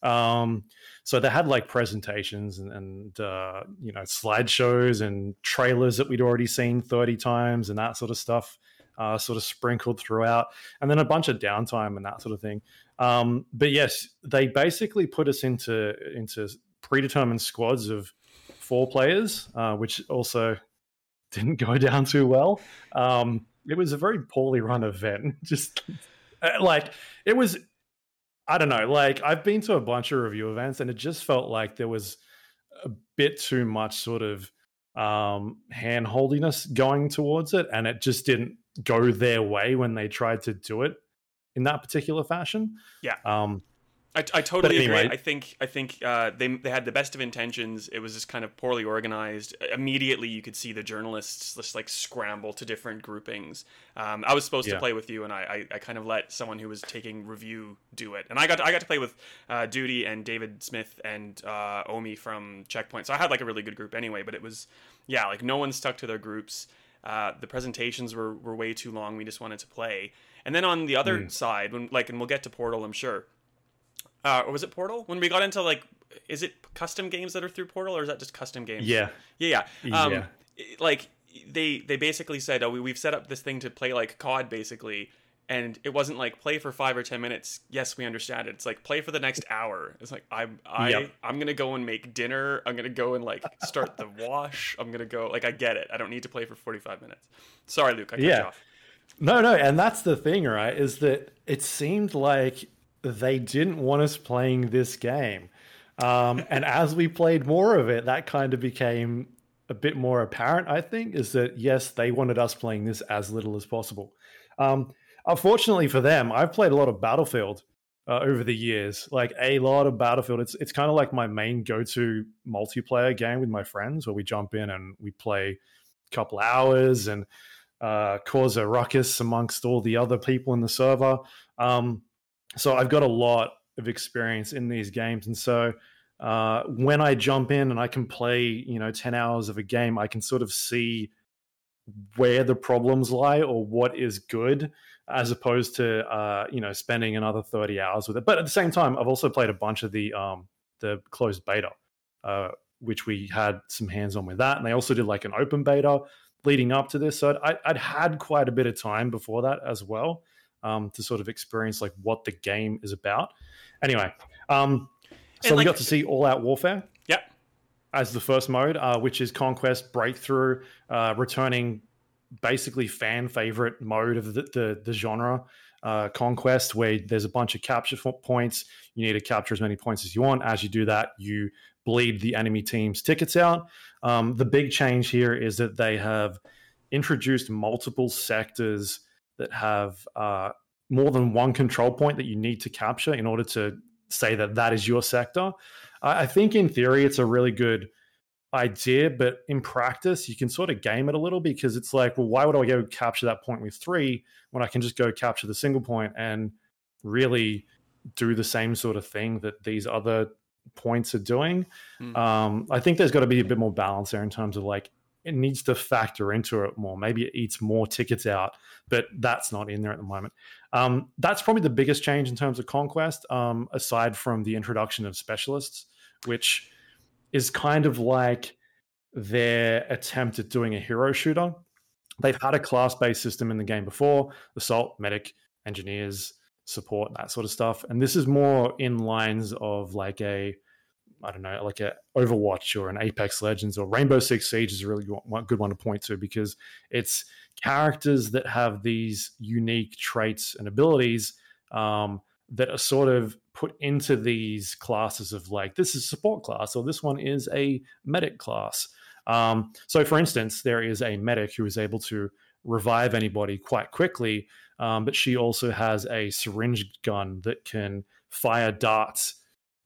C: Um, so they had like presentations and, and uh, you know slideshows and trailers that we'd already seen 30 times and that sort of stuff uh, sort of sprinkled throughout and then a bunch of downtime and that sort of thing um, but yes they basically put us into into predetermined squads of four players uh, which also [LAUGHS] didn't go down too well um, it was a very poorly run event [LAUGHS] just uh, like it was I don't know. Like I've been to a bunch of review events, and it just felt like there was a bit too much sort of um, hand holdiness going towards it, and it just didn't go their way when they tried to do it in that particular fashion.
A: Yeah.
C: Um,
A: I, I totally
C: anyway-
A: agree. I think I think uh, they they had the best of intentions. It was just kind of poorly organized. Immediately, you could see the journalists just like scramble to different groupings. Um, I was supposed to play with you, and I, I, I kind of let someone who was taking review do it. And I got to, I got to play with uh, Duty and David Smith and uh, Omi from Checkpoint. So I had like a really good group anyway. But it was yeah, like no one stuck to their groups. Uh, the presentations were, were way too long. We just wanted to play. And then on the other
C: Mm.
A: side, when like, and we'll get to Portal, I'm sure. Uh, or was it Portal? When we got into like, is it custom games that are through Portal, or is that just custom games?
C: Yeah.
A: yeah, yeah. Um,
C: Yeah.
A: Like they they basically said, oh, we, we've set up this thing to play like COD, basically. And it wasn't like play for five or ten minutes. Yes, we understand it. It's like play for the next hour. It's like I'm I
C: Yep.
A: I'm gonna go and make dinner. I'm gonna go and like start the [LAUGHS] wash. I'm gonna go like I get it. I don't need to play for 45 minutes. Sorry, Luke. I cut you
C: Yeah.
A: off.
C: No, no, and that's the thing, right? Is that it seemed like they didn't want us playing this game. Um, [LAUGHS] and as we played more of it, that kind of became a bit more apparent, I think, is that yes, they wanted us playing this as little as possible. Um, unfortunately for them, I've played a lot of Battlefield uh, over the years, like a lot of Battlefield. It's it's kind of like my main go-to multiplayer game with my friends, where we jump in and we play a couple hours and uh, cause a ruckus amongst all the other people in the server. Um, so I've got a lot of experience in these games, and so uh, when I jump in and I can play, you know, ten hours of a game, I can sort of see where the problems lie or what is good, as opposed to uh, you know spending another thirty hours with it. But at the same time, I've also played a bunch of the um, the closed beta, uh, which we had some hands on with that, and they also did like an open beta leading up to this. So I'd, I'd had quite a bit of time before that as well um, to sort of experience like what the game is about. Anyway, um, so
A: And,
C: we got to see All Out Warfare
A: Yep.
C: as the first mode, uh, which is Conquest Breakthrough, uh, returning basically fan favorite mode of the, the, the genre. Uh, Conquest, where there's a bunch of capture points. You need to capture as many points as you want. As you do that, you bleed the enemy team's tickets out. Um, the big change here is that they have introduced multiple sectors that have uh, more than one control point that you need to capture in order to say that that is your sector. I I think in theory it's a really good idea, but in practice you can sort of game it a little because it's like, well, why would I go capture that point with three when I can just go capture the single point and really do the same sort of thing that these other points are doing?
A: Hmm.
C: Um, I think there's got to be a bit more balance there in terms of like it needs to factor into it more. Maybe it eats more tickets out, but that's not in there at the moment. Um, that's probably the biggest change in terms of conquest, um, aside from the introduction of specialists, which is kind of like their attempt at doing a hero shooter. They've had a class based system in the game before assault, medic, engineers, support, that sort of stuff. And this is more in lines of like a I don't know, like a Overwatch or an Apex Legends or Rainbow Six Siege is a really good one, to point to because it's characters that have these unique traits and abilities um, that are sort of put into these classes of like this is support class or this one is a medic class. Um, so, for instance, there is a medic who is able to revive anybody quite quickly, um, but she also has a syringe gun that can fire darts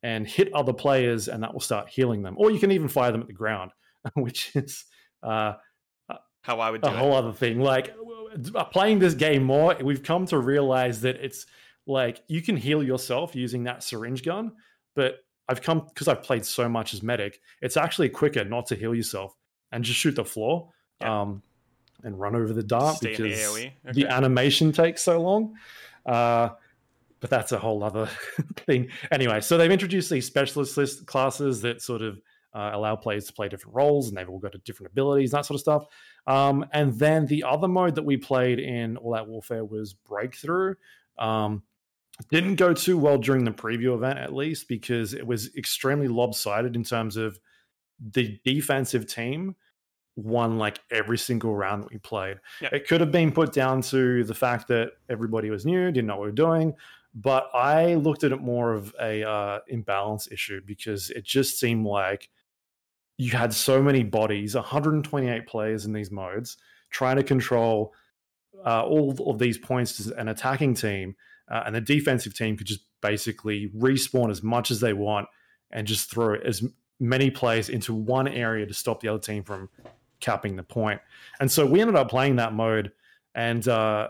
C: and hit other players, and that will start healing them. Or you can even fire them at the ground, [LAUGHS] which is uh,
A: How I would do
C: a
A: it.
C: whole other thing. Like uh, playing this game more, we've come to realize that it's like you can heal yourself using that syringe gun, but I've come because I've played so much as medic. It's actually quicker not to heal yourself and just shoot the floor
A: Yeah.
C: um, and run over the dart
A: Stay in the
C: because
A: AoE.
C: the animation takes so long. Uh, but that's a whole other [LAUGHS] thing. Anyway, so they've introduced these specialist list classes that sort of uh, allow players to play different roles, and they've all got different abilities, that sort of stuff. Um, and then the other mode that we played in All Out Warfare was Breakthrough. Um, didn't go too well during the preview event, at least, because it was extremely lopsided in terms of the defensive team won like every single round that we played.
A: Yeah.
C: It could have been put down to the fact that everybody was new, didn't know what we were doing, but I looked at it more of a uh, imbalance issue because it just seemed like you had so many bodies, 128 players in these modes, trying to control uh, all of these points an attacking team, uh, and the defensive team could just basically respawn as much as they want and just throw as many players into one area to stop the other team from capping the point. And so we ended up playing that mode and uh,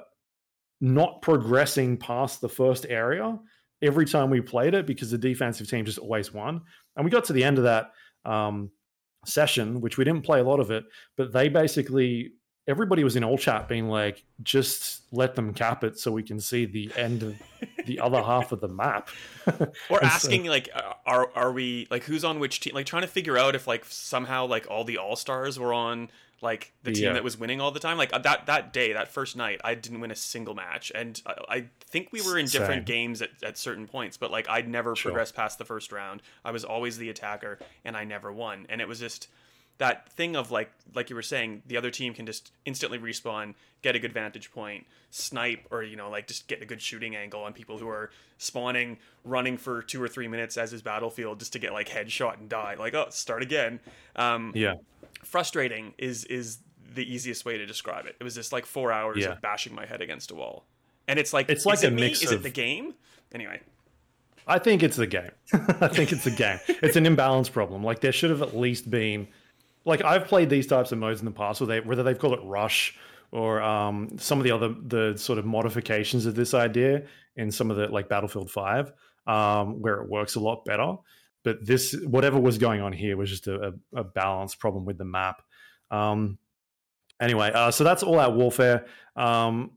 C: not progressing past the first area every time we played it because the defensive team just always won. And we got to the end of that um, session, which we didn't play a lot of it, but they basically everybody was in all chat being like, just let them cap it so we can see the end of [LAUGHS] the other half of the map. [LAUGHS]
A: or
C: And so-
A: asking like are are we like who's on which team like trying to figure out if like somehow like all the all-stars were on like the team
C: Yeah.
A: that was winning all the time like uh, that that day that first night i didn't win a single match and i, I think we were in different
C: Same.
A: games at, at certain points but like i'd never
C: Sure.
A: progressed past the first round i was always the attacker and i never won and it was just that thing of like like you were saying the other team can just instantly respawn get a good vantage point snipe or you know like just get a good shooting angle on people who are spawning running for two or three minutes as his battlefield just to get like headshot and die like oh start again um
C: yeah,
A: frustrating is is the easiest way to describe it it was just like four hours
C: Yeah.
A: of bashing my head against a wall and it's like
C: It's like
A: it
C: a
A: me?
C: mix
A: is it the game anyway
C: I think it's the game. [LAUGHS] I think it's the game. It's an imbalance problem. Like there should have at least been, like I've played these types of modes in the past, where they, whether they've called it rush or um, some of the other the sort of modifications of this idea in some of the like Battlefield Five, um, where it works a lot better. But this, whatever was going on here, was just a, a, a balance problem with the map. Um, anyway, uh, so that's all out warfare. Um,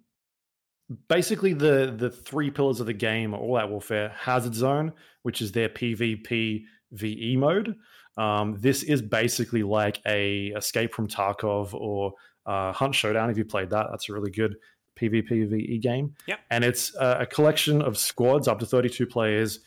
C: basically the the three pillars of the game are all out warfare hazard zone which is their pvp ve mode um, this is basically like a escape from tarkov or uh, hunt showdown if you played that that's a really good pvp ve game
A: Yep.
C: and it's a, a collection of squads up to 32 players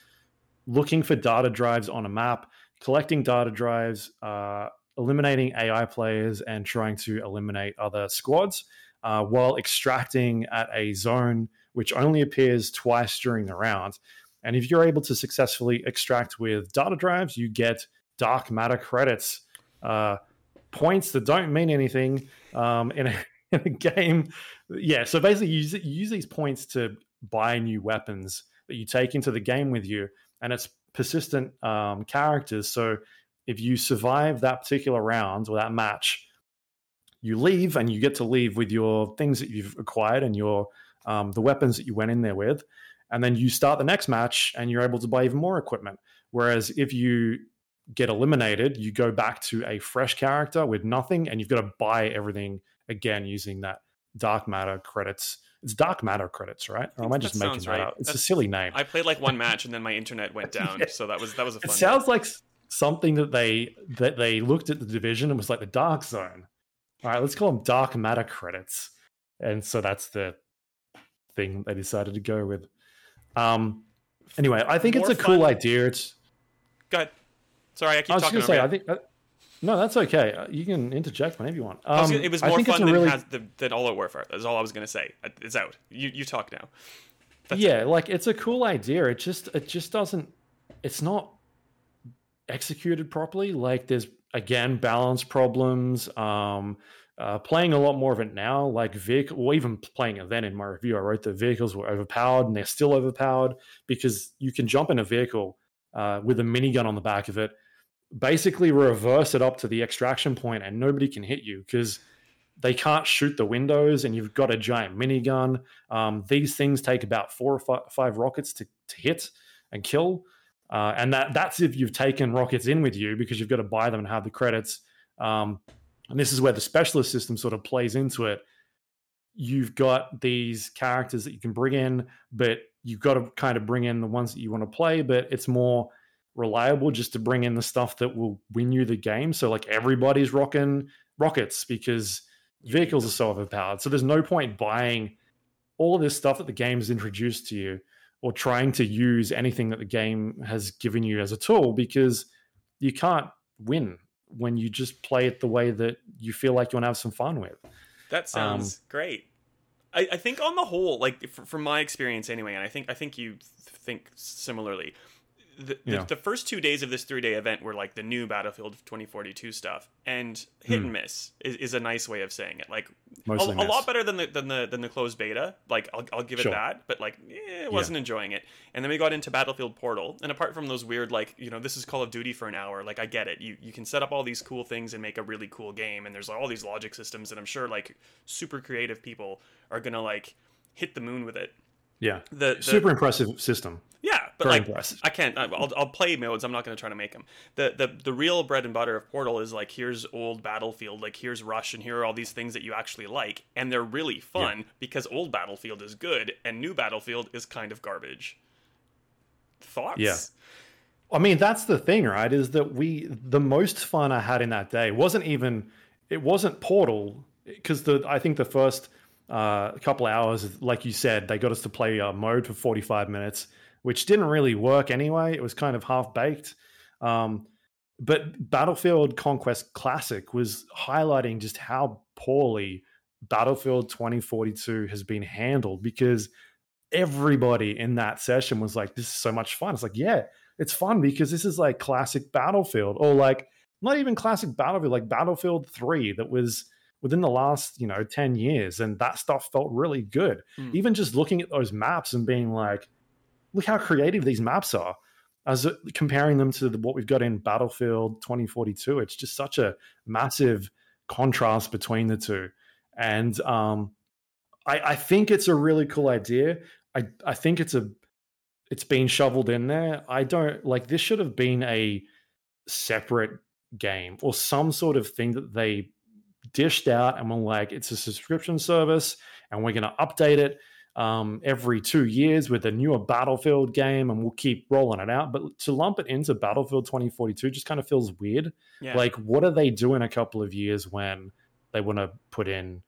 C: looking for data drives on a map collecting data drives uh, eliminating ai players and trying to eliminate other squads uh, while extracting at a zone which only appears twice during the round. And if you're able to successfully extract with data drives, you get dark matter credits, uh, points that don't mean anything um, in, a, [LAUGHS] in a game. Yeah, so basically, you use, you use these points to buy new weapons that you take into the game with you, and it's persistent um, characters. So if you survive that particular round or that match, you leave and you get to leave with your things that you've acquired and your um, the weapons that you went in there with and then you start the next match and you're able to buy even more equipment whereas if you get eliminated you go back to a fresh character with nothing and you've got to buy everything again using that dark matter credits it's dark matter credits right or am i
A: That
C: just making
A: sounds
C: that
A: right.
C: up it's a silly name
A: i played like one [LAUGHS] match and then my internet went down
C: Yeah.
A: so that was that was a fun
C: it sounds like something that they that they looked at the division and was like the dark zone. All right, let's call them dark matter credits, and so that's the thing they decided to go with. Um. Anyway, I think it's
A: More
C: a cool idea. It's.
A: go ahead sorry i keep
C: I was
A: talking
C: going to say,
A: you.
C: I think. No, that's okay. Uh, You can interject whenever you want.
A: Was
C: Um,
A: gonna- it was more fun than,
C: really
A: has, than, than All Out Warfare. That's all I was going to say. Uh, It's out. You you talk now. That's
C: yeah, like it's a cool idea. It just it just doesn't. It's not executed properly. Like there's again balance problems. Um, uh, playing a lot more of it now, like vehicle, or even playing it then in my review, I wrote that vehicles were overpowered and they're still overpowered because you can jump in a vehicle uh, with a minigun on the back of it, basically reverse it up to the extraction point, and nobody can hit you because they can't shoot the windows, and you've got a giant minigun. Um, these things take about four or fi- five rockets to, to hit and kill, uh, and that that's if you've taken rockets in with you because you've got to buy them and have the credits. Um, and this is where the specialist system sort of plays into it. You've got these characters that you can bring in, but you've got to kind of bring in the ones that you want to play. But it's more reliable just to bring in the stuff that will win you the game. So like everybody's rocking rockets because vehicles are so overpowered. So there's no point buying all of this stuff that the game has introduced to you or trying to use anything that the game has given you as a tool because you can't win when you just play it the way that you feel like you want to have some fun with.
A: That um, sounds great. I, I think on the whole, like f- from my experience anyway, and I think I think you th- think similarly. The, the,
C: Yeah.
A: the first two days of this three day event were like the new Battlefield 2042 stuff, and hit
C: Hmm.
A: and miss is, is a nice way of saying it. Like a, a lot better than the than the than the closed beta. Like I'll, I'll give
C: Sure.
A: it that, but like eh, I wasn't enjoying it. And then we got into Battlefield Portal, and apart from those weird like you know this is Call of Duty for an hour. Like I get it. You you can set up all these cool things and make a really cool game, and there's all these logic systems, and I'm sure like super creative people are gonna like hit the moon with it.
C: Yeah.
A: The, the
C: Super impressive system.
A: yeah, but
C: Very
A: like
C: impressive.
A: I can't. I'll, I'll play modes. I'm not going to try to make them. The, the the real bread and butter of Portal is like here's old Battlefield, like here's Rush, and here are all these things that you actually like, and they're really fun because old Battlefield is good and new Battlefield is kind of garbage. Thoughts?
C: Yeah. I mean, that's the thing, right? Is that we the most fun I had in that day wasn't even it wasn't Portal because the I think the first uh, couple hours, like you said, they got us to play uh, mode for forty five minutes, which didn't really work anyway. It was kind of half baked. Um, but Battlefield Conquest Classic was highlighting just how poorly Battlefield 2042 has been handled because everybody in that session was like, This is so much fun. It's like, yeah, it's fun because this is like classic Battlefield or like not even classic Battlefield, like Battlefield 3 that was within the last, you know, 10 years. And that stuff felt really good.
A: Hmm.
C: Even just looking at those maps and being like, look how creative these maps are. As uh, comparing them to the, what we've got in Battlefield 2042, it's just such a massive contrast between the two. And um, I, I think it's a really cool idea. I, I think it's a it's been shoveled in there. I don't like this should have been a separate game or some sort of thing that they dished out and we're like, it's a subscription service and we're going to update it um, every two years with a newer Battlefield game and we'll keep rolling it out. But to lump it into Battlefield 2042 just kind of feels weird.
A: Yeah.
C: Like, what do they do in a couple of years when they want to put in,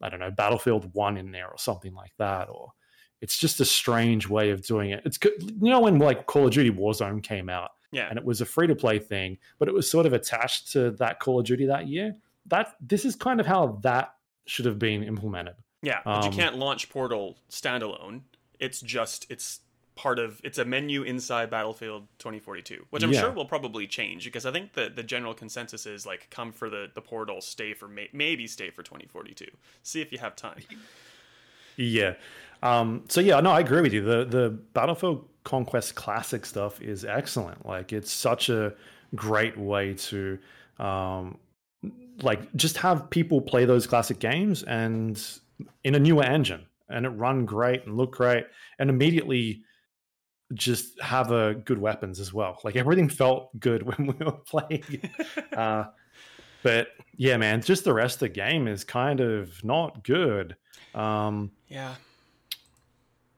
C: I don't know, Battlefield 1 in there or something like that? Or it's just a strange way of doing it. It's good. You know, when like Call of Duty Warzone came out
A: yeah.
C: and it was a free to play thing, but it was sort of attached to that Call of Duty that year. That this is kind of how that should have been implemented.
A: Yeah, but you
C: Um,
A: can't launch Portal standalone. It's just it's part of it's a menu inside Battlefield 2042, which I'm
C: Yeah.
A: sure will probably change because I think the the general consensus is like come for the the Portal, stay for may, maybe stay for 2042. See if you have time.
C: Yeah. Um, so yeah, no, I agree with you. The the Battlefield Conquest Classic stuff is excellent. Like it's such a great way to um, like just have people play those classic games and in a newer engine and it run great and look great and immediately just have a good weapons as well. Like everything felt good [LAUGHS] when we were playing. [LAUGHS] uh, but yeah, man, just the rest of the game is kind of not good. Um,
A: yeah.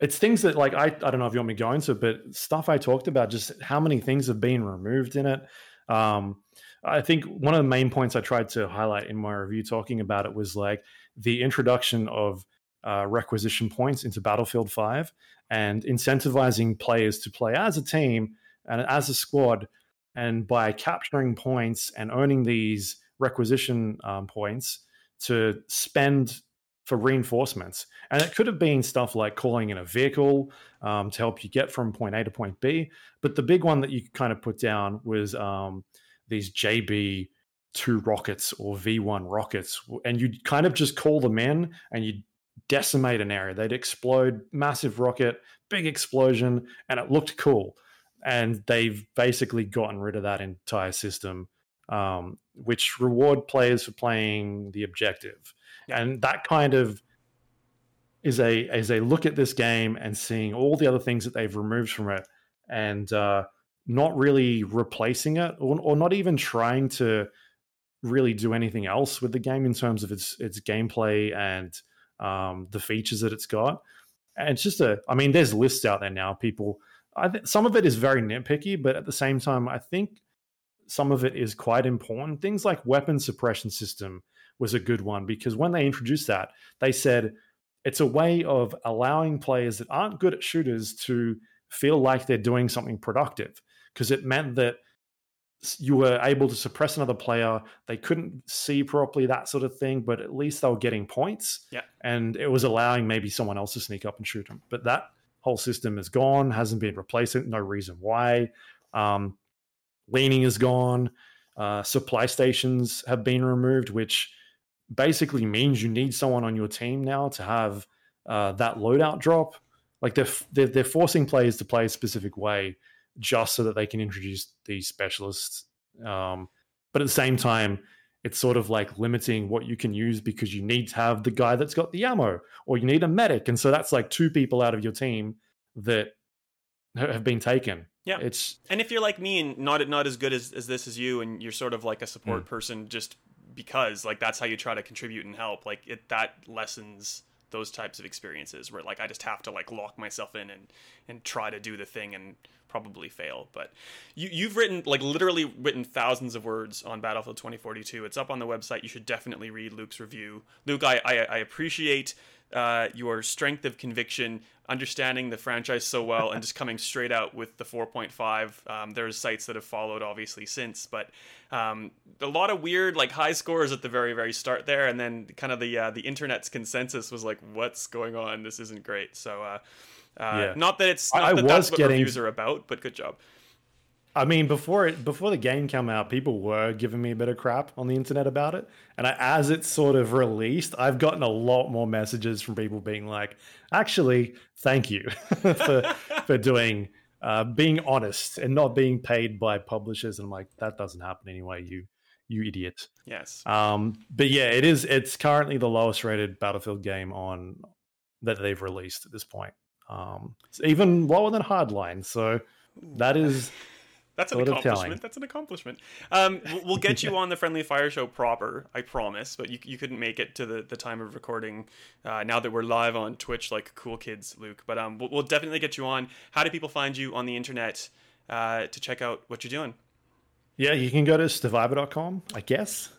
C: it's things that like I, I don't know if you want me to go into, but stuff I talked about, just how many things have been removed in it. Um, I think one of the main points I tried to highlight in my review talking about it was like the introduction of uh, requisition points into Battlefield 5 and incentivizing players to play as a team and as a squad. And by capturing points and earning these requisition um, points to spend for reinforcements. And it could have been stuff like calling in a vehicle um, to help you get from point A to point B. But the big one that you kind of put down was um, these JB two rockets or V1 rockets. And you'd kind of just call them in and you'd decimate an area. They'd explode, massive rocket, big explosion, and it looked cool. And they've basically gotten rid of that entire system, um, which reward players for playing the objective. And that kind of is a is a look at this game and seeing all the other things that they've removed from it and uh, not really replacing it or, or not even trying to really do anything else with the game in terms of its its gameplay and um, the features that it's got. And it's just a, I mean, there's lists out there now. People, I some of it is very nitpicky, but at the same time, I think some of it is quite important. Things like weapon suppression system was a good one because when they introduced that, they said it's a way of allowing players that aren't good at shooters to feel like they're doing something productive because it meant that you were able to suppress another player. They couldn't see properly, that sort of thing, but at least they were getting points.
A: Yeah.
C: And it was allowing maybe someone else to sneak up and shoot them. But that whole system is gone, hasn't been replaced. No reason why. Um, leaning is gone. Uh, supply stations have been removed, which basically means you need someone on your team now to have uh, that loadout drop. Like they're, they're they're forcing players to play a specific way just so that they can introduce these specialists. Um, but at the same time, it's sort of like limiting what you can use because you need to have the guy that's got the ammo or you need a medic. And so that's like two people out of your team that have been taken.
A: Yeah.
C: It's
A: And if you're like me and not not as good as, as this as you, and you're sort of like a support
C: Mm.
A: person just because like that's how you try to contribute and help, like it that lessens those types of experiences where like I just have to like lock myself in and and try to do the thing and probably fail. But you you've written like literally written thousands of words on Battlefield 2042. It's up on the website. You should definitely read Luke's review. Luke, I I, I appreciate uh, your strength of conviction, understanding the franchise so well, and just coming straight out with the 4.5. Um, there's sites that have followed, obviously, since, but um, a lot of weird, like high scores at the very, very start there, and then kind of the uh, the internet's consensus was like, "What's going on? This isn't great." So, uh, uh,
C: Yeah.
A: not that it's
C: I-
A: not
C: I
A: that
C: was
A: that's what
C: getting-
A: reviews are about, but good job.
C: I mean, before it before the game came out, people were giving me a bit of crap on the internet about it, and I, as it's sort of released, I've gotten a lot more messages from people being like, "Actually, thank you [LAUGHS] for for doing uh, being honest and not being paid by publishers." And I'm like, that doesn't happen anyway, you you idiot.
A: Yes.
C: Um, but yeah, it is. It's currently the lowest rated Battlefield game on that they've released at this point. Um, it's even lower than Hardline. So that is [LAUGHS]
A: That's an accomplishment.
C: telling.
A: That's an accomplishment. Um, we'll- get you [LAUGHS] on the Friendly Fire Show proper, I promise. But you, you couldn't make it to the, the time of recording. Uh, now that we're live on Twitch, like cool kids, Luke. But um, we'll, we'll definitely get you on. How do people find you on the internet uh, to check out what you're doing?
C: Yeah, you can go to stevivor.com, I guess.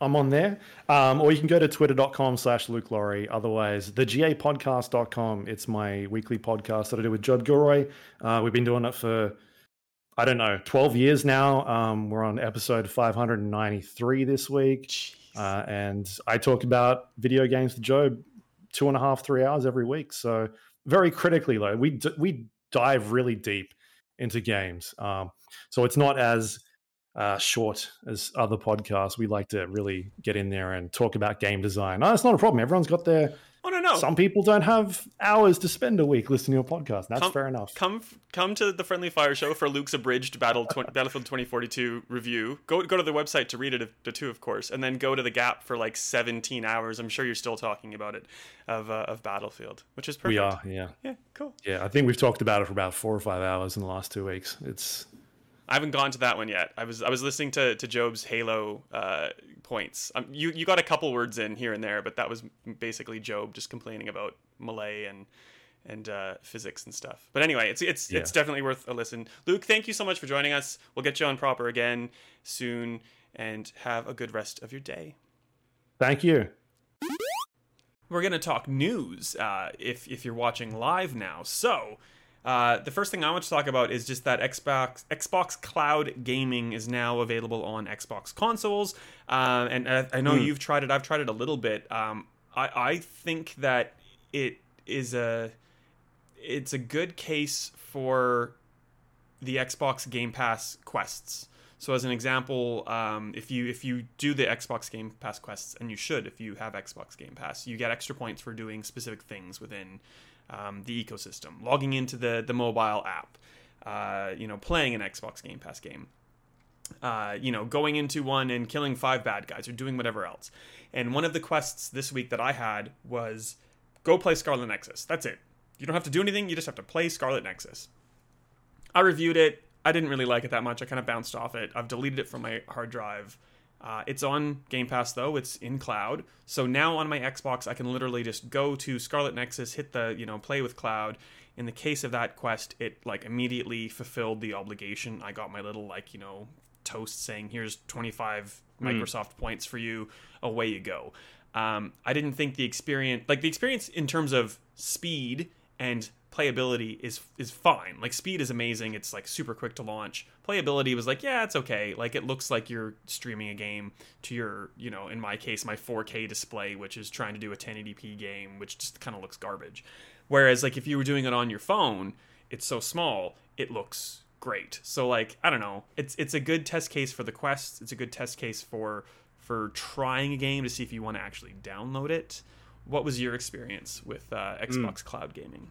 C: I'm on there. Um, or you can go to twitter.com slash Luke Lawrie. Otherwise, the gapodcast.com. It's my weekly podcast that I do with Judd Gilroy. Uh, we've been doing it for, I don't know, 12 years now. Um, we're on episode 593 this week. Uh, and I talk about video games to Joe two and a half, three hours every week. So very critically, though, we d- we dive really deep into games. Um, so it's not as uh, short as other podcasts. We like to really get in there and talk about game design. No, that's not a problem. Everyone's got their.
A: Oh no no.
C: Some people don't have hours to spend a week listening to a podcast. That's
A: Come-
C: fair enough.
A: Come come to the Friendly Fire Show for Luke's abridged Battle tw- Battlefield 2042 review. Go go to the website to read it, the two of course, and then go to the Gap for like 17 hours. I'm sure you're still talking about it of uh, of Battlefield, which is perfect.
C: We are, yeah,
A: Yeah, cool.
C: yeah. I think we've talked about it for about four or five hours in the last two weeks. It's
A: I haven't gone to that one yet. I was I was listening to to Job's Halo uh, points. Um, you you got a couple words in here and there, but that was basically Job just complaining about melee and and uh, physics and stuff. But anyway, it's it's
C: Yeah.
A: it's definitely worth a listen. Luke, thank you so much for joining us. We'll get you on proper again soon, and have a good rest of your day.
C: thank you.
A: We're gonna talk news uh, if if you're watching live now. So. Uh, the first thing I want to talk about is just that Xbox Xbox Cloud Gaming is now available on Xbox consoles, uh, and I, I know you've tried it. I've tried it a little bit. Um, I I think that it is a it's a good case for the Xbox Game Pass quests. So as an example, um, if you if you do the Xbox Game Pass quests, and you should if you have Xbox Game Pass, you get extra points for doing specific things within um, the ecosystem, logging into the the mobile app, uh, you know, playing an Xbox Game Pass game, uh, you know, going into one and killing five bad guys or doing whatever else. And one of the quests this week that I had was go play Scarlet Nexus. That's it. You don't have to do anything. You just have to play Scarlet Nexus. I reviewed it. I didn't really like it that much. I kind of bounced off it. I've deleted it from my hard drive. Uh, it's on Game Pass though. It's in cloud. So now on my Xbox, I can literally just go to Scarlet Nexus, hit the you know play with cloud. In the case of that quest, it like immediately fulfilled the obligation. I got my little like you know toast saying here's 25 Microsoft points for you. Away you go. Um, I didn't think the experience like the experience in terms of speed and playability is is fine. Like speed is amazing. It's like super quick to launch. Playability was like, yeah, it's okay. Like it looks like you're streaming a game to your, you know, in my case, my 4K display, which is trying to do a 1080p game, which just kind of looks garbage. Whereas like if you were doing it on your phone, it's so small, it looks great. So like, I don't know. It's it's a good test case for the Quest. It's a good test case for for trying a game to see if you want to actually download it. What was your experience with uh, Xbox Cloud Gaming?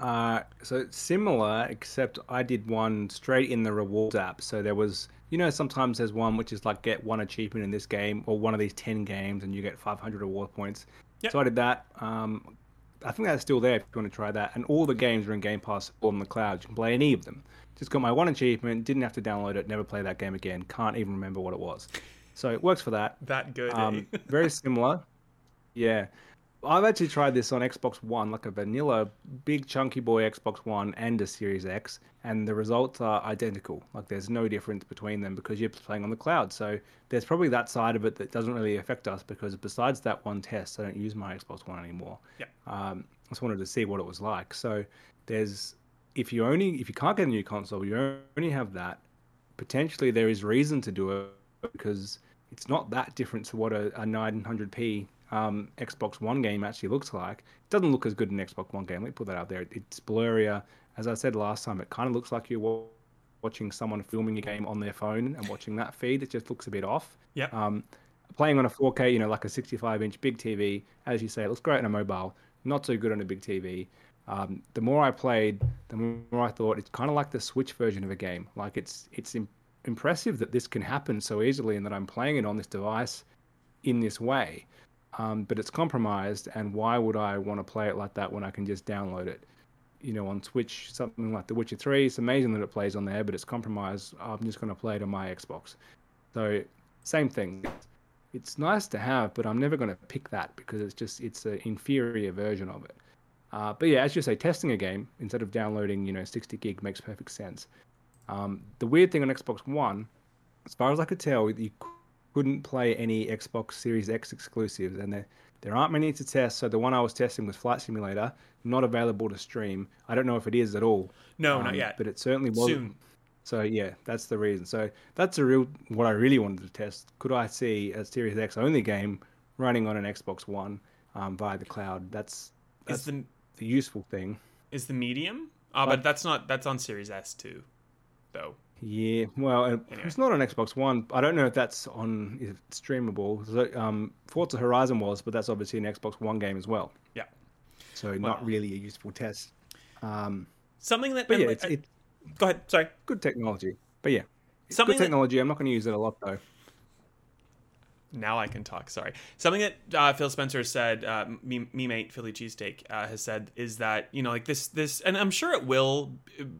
B: Uh, so similar, except I did one straight in the rewards app. So there was, you know, sometimes there's one which is like get one achievement in this game or one of these 10 games and you get 500 reward points.
A: Yep.
B: So I did that. Um, I think that's still there if you want to try that. And all the games are in Game Pass on the cloud. You can play any of them. Just got my one achievement. Didn't have to download it. Never play that game again. Can't even remember what it was. So it works for that.
A: That good.
B: Um,
A: eh? [LAUGHS]
B: very similar. Yeah. I've actually tried this on Xbox One, like a vanilla, big chunky boy Xbox One and a Series X, and the results are identical. Like there's no difference between them because you're playing on the cloud. So there's probably that side of it that doesn't really affect us because besides that one test, I don't use my Xbox One anymore.
A: Yeah.
B: Um, I just wanted to see what it was like. So there's if you only if you can't get a new console, you only have that. Potentially there is reason to do it because it's not that different to what a, a 900p um, Xbox One game actually looks like. It doesn't look as good in an Xbox One game. Let me put that out there. It's blurrier. As I said last time, it kind of looks like you're wa- watching someone filming a game on their phone and watching that feed. It just looks a bit off.
A: Yeah.
B: Um, playing on a 4K, you know, like a 65 inch big TV, as you say, it looks great on a mobile. Not so good on a big TV. Um, the more I played, the more I thought it's kind of like the Switch version of a game. Like it's it's im- impressive that this can happen so easily and that I'm playing it on this device in this way. Um, but it's compromised, and why would I want to play it like that when I can just download it? You know, on Switch, something like The Witcher 3, it's amazing that it plays on there, but it's compromised. I'm just going to play it on my Xbox. So, same thing. It's nice to have, but I'm never going to pick that because it's just it's an inferior version of it. Uh, but yeah, as you say, testing a game instead of downloading, you know, 60 gig makes perfect sense. Um, the weird thing on Xbox One, as far as I could tell, you couldn't play any Xbox Series X exclusives, and there there aren't many to test. So the one I was testing was Flight Simulator, not available to stream. I don't know if it is at all.
A: no,
B: um,
A: not yet.
B: But it certainly was.
A: Soon.
B: So yeah, that's the reason. So that's a real what I really wanted to test. Could I see a Series X only game running on an Xbox One um, via the cloud? That's that's
A: Is the
B: the useful thing.
A: is the medium? Uh, but that's not that's on Series S too, though.
B: Yeah, well,
A: Anyway.
B: it's not on Xbox One. I don't know if that's on if it's streamable. So, um, Forza Horizon was, but that's obviously an Xbox One game as well.
A: Yeah.
B: So not really a useful test. Um,
A: Something that.
B: but yeah, it's,
A: I-
B: it's
A: go ahead. Sorry.
B: good technology. But yeah, it's
A: Something
B: good
A: that-
B: technology. I'm not going to use it a lot though.
A: Now I can talk. Sorry. Something that uh, Phil Spencer said, uh, me, me mate Philly cheesesteak uh, has said is that you know like this this, and I'm sure it will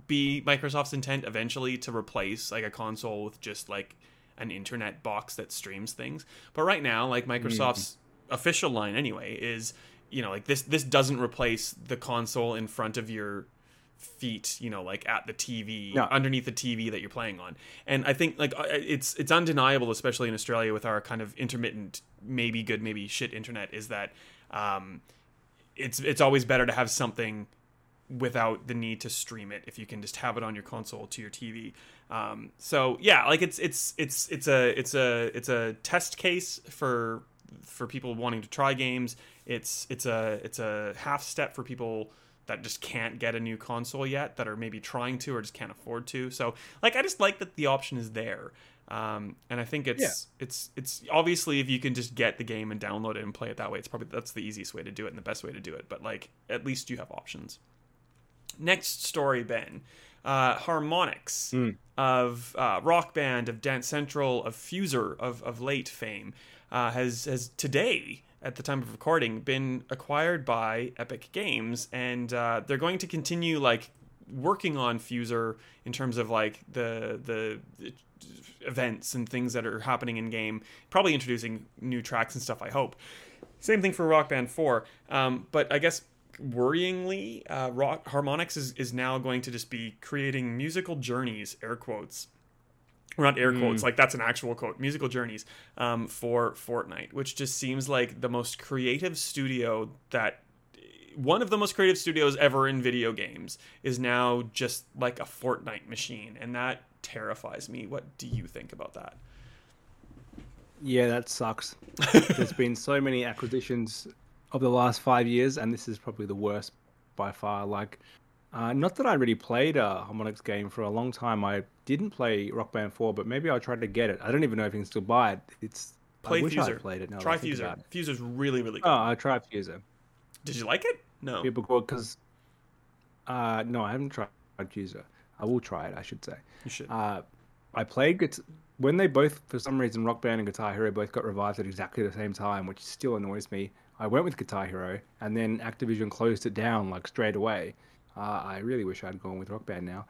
A: be Microsoft's intent eventually to replace like a console with just like an internet box that streams things. But right now, like Microsoft's official line anyway is you know like this this doesn't replace the console in front of your feet you know like at the tv underneath the tv that you're playing on and i think like it's it's undeniable especially in australia with our kind of intermittent maybe good maybe shit internet is that um it's it's always better to have something without the need to stream it if you can just have it on your console to your TV. Um, so yeah, like it's it's it's it's a it's a it's a test case for for people wanting to try games. It's it's a it's a half step for people that just can't get a new console yet that are maybe trying to or just can't afford to. So like I just like that the option is there. Um, and I think it's it's it's obviously if you can just get the game and download it and play it that way, it's probably that's the easiest way to do it and the best way to do it. But like at least you have options. Next story, Ben. Uh, Harmonix of uh, Rock Band, of Dance Central, of Fuser, of, of late fame, uh, has has today, at the time of recording, been acquired by Epic Games, and uh, they're going to continue like working on Fuser in terms of like the the events and things that are happening in game. Probably introducing new tracks and stuff. I hope. Same thing for Rock Band 4. Um, but I guess worryingly, uh, Rock Harmonix is, is now going to just be creating musical journeys, air quotes. Or not air quotes, like that's an actual quote, musical journeys um, for Fortnite, which just seems like the most creative studio that one of the most creative studios ever in video games is now just like a Fortnite machine, and that terrifies me. What do you think about that?
B: Yeah, that sucks. [LAUGHS] There's been so many acquisitions of the last five years, and this is probably the worst by far. Like, uh, not that I really played a Harmonix game for a long time. I didn't play Rock Band 4, but maybe I'll try to get it. I don't even know if you can still buy it. It's
A: Play
B: I wish
A: Fuser.
B: I played it. Now
A: Try Fuser.
B: it.
A: Fuser's really, really good.
B: Oh, I tried Fuser.
A: Did you like it? No.
B: Yeah, because uh, no, I haven't tried Fuser. I will try it. I should say.
A: You should.
B: Uh, I played guit- when they both, for some reason, Rock Band and Guitar Hero both got revived at exactly the same time, which still annoys me. I went with Guitar Hero, and then Activision closed it down like straight away. Uh, I really wish I'd gone with Rock Band now.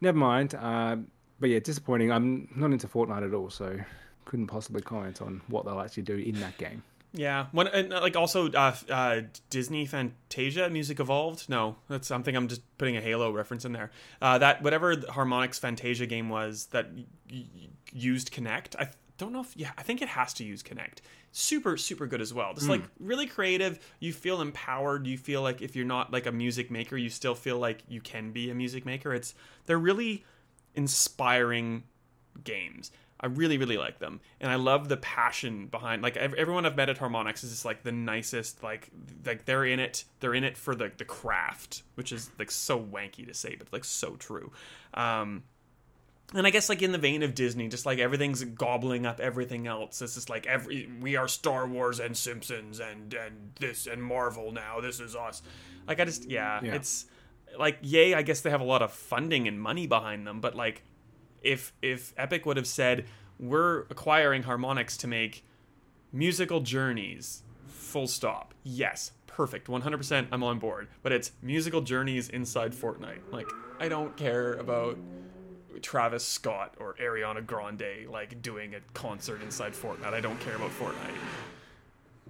B: Never mind. Uh, but yeah, disappointing. I'm not into Fortnite at all, so couldn't possibly comment on what they'll actually do in that game.
A: Yeah, one and like also uh, uh, Disney Fantasia Music Evolved. No, that's something I'm just putting a Halo reference in there. Uh, that whatever Harmonix Fantasia game was that y- used Kinect. I don't know if yeah, I think it has to use Kinect. Super super good as well. Just mm. like really creative. You feel empowered. You feel like if you're not like a music maker, you still feel like you can be a music maker. It's they're really inspiring games. I really, really like them, and I love the passion behind. Like everyone I've met at Harmonix is just like the nicest. Like, like they're in it. They're in it for the the craft, which is like so wanky to say, but like so true. Um, and I guess like in the vein of Disney, just like everything's gobbling up everything else. It's just like every we are Star Wars and Simpsons and and this and Marvel now. This is us. Like I just yeah, yeah. it's like yay. I guess they have a lot of funding and money behind them, but like if if Epic would have said we're acquiring Harmonix to make musical journeys, full stop. Yes, perfect, 100%. I'm on board. But it's musical journeys inside Fortnite. Like I don't care about Travis Scott or Ariana Grande like doing a concert inside Fortnite. I don't care about Fortnite.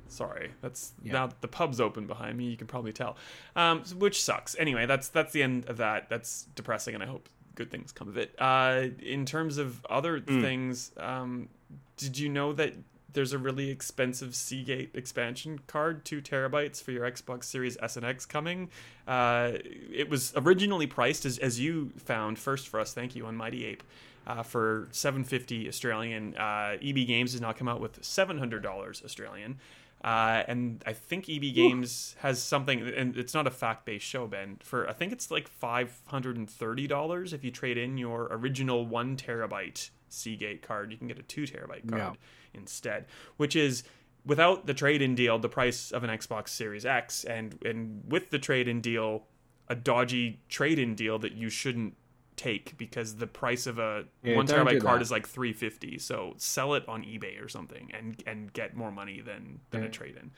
A: Sorry, that's yeah. now the pub's open behind me. You can probably tell, um, which sucks. Anyway, that's that's the end of that. That's depressing, and I hope good things come of it. Uh, in terms of other mm. things, um, did you know that there's a really expensive Seagate expansion card, two terabytes for your Xbox Series S and X coming? Uh, it was originally priced as, as you found first for us. Thank you on Mighty Ape. Uh, for 750 Australian, uh, EB Games has now come out with $700 Australian. Uh, and I think EB Games Ooh. has something, and it's not a fact based show, Ben. For I think it's like five hundred and thirty dollars if you trade in your original one terabyte Seagate card. You can get a two terabyte card yeah. instead, which is without the trade in deal, the price of an Xbox Series X, and and with the trade in deal, a dodgy trade in deal that you shouldn't take because the price of a yeah, one terabyte card is like 350 so sell it on ebay or something and and get more money than than yeah. a trade in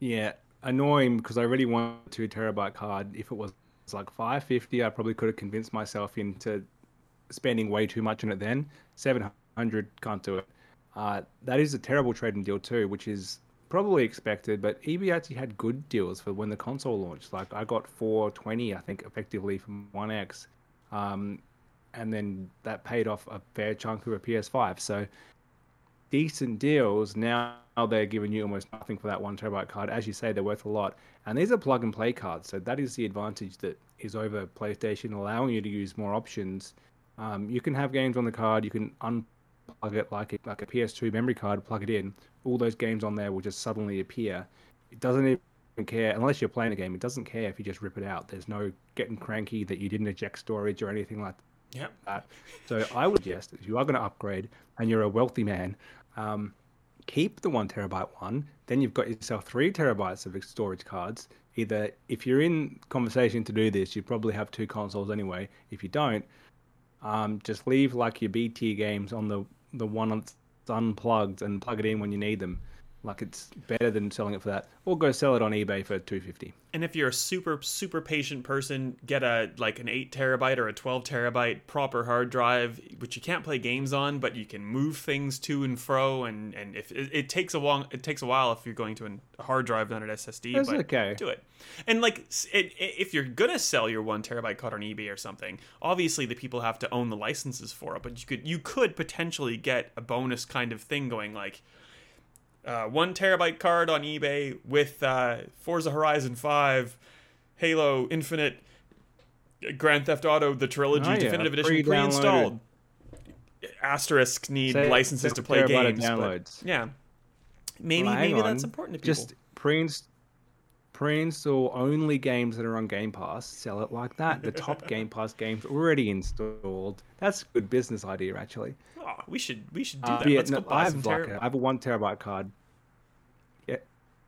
B: yeah annoying because i really want a two terabyte card if it was like 550 i probably could have convinced myself into spending way too much on it then 700 can't do it uh, that is a terrible trading deal too which is probably expected, but EB actually had good deals for when the console launched. Like I got 420, I think, effectively from One X, um, and then that paid off a fair chunk of a PS5. So decent deals. Now they're giving you almost nothing for that one terabyte card. As you say, they're worth a lot, and these are plug and play cards. So that is the advantage that is over PlayStation, allowing you to use more options. Um, you can have games on the card. You can unplug it like a, like a PS2 memory card, plug it in, all those games on there will just suddenly appear. It doesn't even care unless you're playing a game. It doesn't care if you just rip it out. There's no getting cranky that you didn't eject storage or anything like
A: yep.
B: that. So I would suggest if you are going to upgrade and you're a wealthy man, um, keep the one terabyte one. Then you've got yourself three terabytes of storage cards. Either if you're in conversation to do this, you probably have two consoles anyway. If you don't, um, just leave like your BT games on the the one that's unplugged and plug it in when you need them. Like it's better than selling it for that, or go sell it on eBay for two fifty.
A: And if you're a super super patient person, get a like an eight terabyte or a twelve terabyte proper hard drive, which you can't play games on, but you can move things to and fro. And and if it, it takes a long, it takes a while if you're going to a hard drive, not an SSD.
B: That's
A: but
B: okay.
A: Do it. And like it, if you're gonna sell your one terabyte card on eBay or something, obviously the people have to own the licenses for it. But you could you could potentially get a bonus kind of thing going like uh, one terabyte card on eBay with uh, Forza Horizon 5, Halo Infinite, Grand Theft Auto, the trilogy, oh, yeah. definitive edition pre-installed. Asterisk need Say, licenses to play games. But, yeah, maybe well, maybe on. that's important to people.
B: Just pre pre-install only games that are on Game Pass. Sell it like that. The top [LAUGHS] Game Pass games already installed. That's a good business idea, actually.
A: Oh, we should we should do uh, that. Yeah, Let's no,
B: I have like a, I have a one terabyte card. Yeah.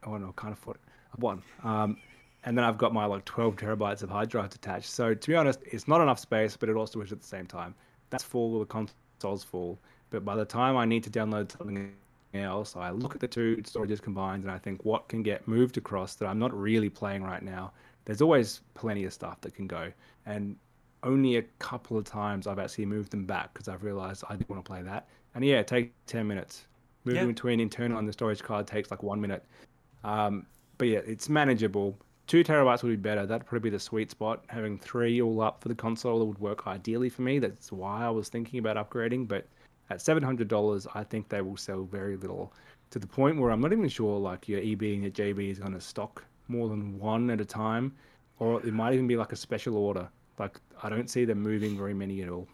B: Oh no, can't afford it. One. Um, and then I've got my like 12 terabytes of hard drives attached. So to be honest, it's not enough space, but it also is at the same time. That's full. The console's full. But by the time I need to download something else. I look at the two storages combined and I think what can get moved across that I'm not really playing right now. There's always plenty of stuff that can go, and only a couple of times I've actually moved them back because I've realized I didn't want to play that. And yeah, it takes ten minutes. Moving
A: Yeah.
B: between internal and the storage card takes like one minute. Um, but yeah, it's manageable. Two terabytes would be better. That'd probably be the sweet spot. Having three all up for the console would work ideally for me. That's why I was thinking about upgrading. But at seven hundred dollars, I think they will sell very little. To the point where I'm not even sure like your EB and your JB is going to stock more than one at a time, or it might even be like a special order. Like I don't see them moving very many at all.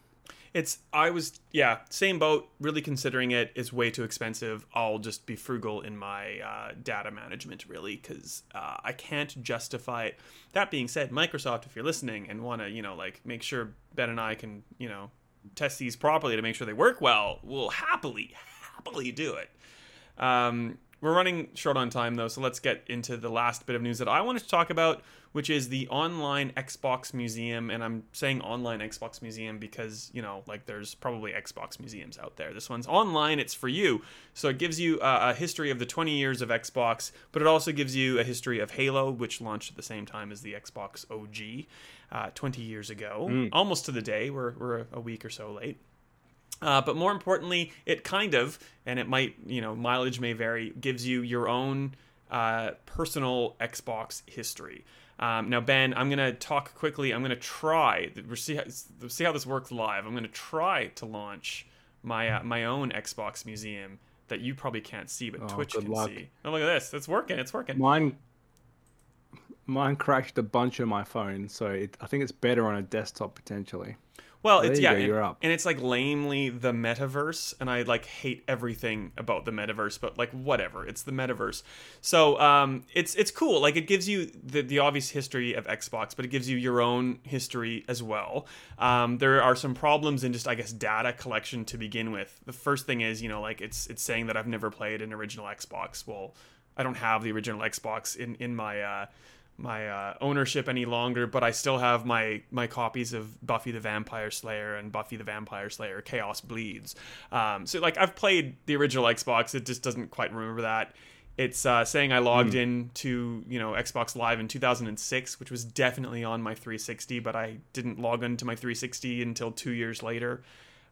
A: It's I was yeah same boat. Really considering it is way too expensive. I'll just be frugal in my uh, data management really because uh, I can't justify it. That being said, Microsoft, if you're listening and want to you know like make sure Ben and I can you know test these properly to make sure they work well, we'll happily happily do it. Um, we're running short on time though, so let's get into the last bit of news that I wanted to talk about, which is the online Xbox Museum. And I'm saying online Xbox Museum because, you know, like there's probably Xbox museums out there. This one's online, it's for you. So it gives you uh, a history of the 20 years of Xbox, but it also gives you a history of Halo, which launched at the same time as the Xbox OG uh, 20 years ago, almost to the day. We're, we're a week or so late. Uh, but more importantly, it kind of, and it might, you know, mileage may vary, gives you your own uh, personal Xbox history. Um, now, Ben, I'm going to talk quickly. I'm going to try, see how, see how this works live. I'm going to try to launch my uh, my own Xbox museum that you probably can't see, but
B: Oh,
A: Twitch can
B: luck.
A: see. Oh, look at this. It's working. It's working.
B: Mine, mine crashed a bunch on my phone, so it, I think it's better on a desktop potentially.
A: Well,
B: There
A: it's
B: you
A: yeah,
B: go,
A: and, and it's like lamely the metaverse, and I like hate everything about the metaverse, but like whatever, it's the metaverse. So um, it's it's cool. Like it gives you the the obvious history of Xbox, but it gives you your own history as well. Um, there are some problems in just I guess data collection to begin with. The first thing is you know like it's it's saying that I've never played an original Xbox. Well, I don't have the original Xbox in in my uh, my uh, ownership any longer, but I still have my my copies of Buffy the Vampire Slayer and Buffy the Vampire Slayer Chaos Bleeds. Um, so like I've played the original Xbox, it just doesn't quite remember that. It's uh, saying I logged in to you know Xbox Live in 2006, which was definitely on my 360, but I didn't log into my 360 until two years later.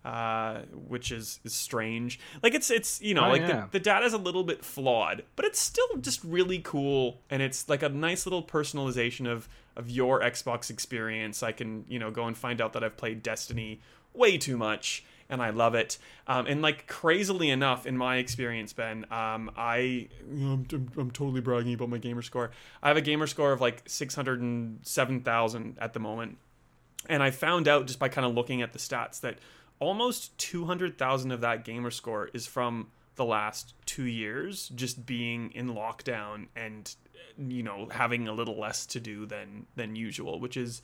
A: Uh, which is, is strange. Like it's it's you know
B: Oh,
A: like
B: yeah.
A: the, the data is a little bit flawed, but it's still just really cool, and it's like a nice little personalization of of your Xbox experience. I can you know go and find out that I've played Destiny way too much, and I love it. Um, and like crazily enough, in my experience, Ben, um, I I'm, I'm, I'm totally bragging about my gamer score. I have a gamer score of like six hundred and seven thousand at the moment. And I found out just by kind of looking at the stats that almost 200,000 of that gamer score is from the last two years just being in lockdown and you know having a little less to do than than usual which is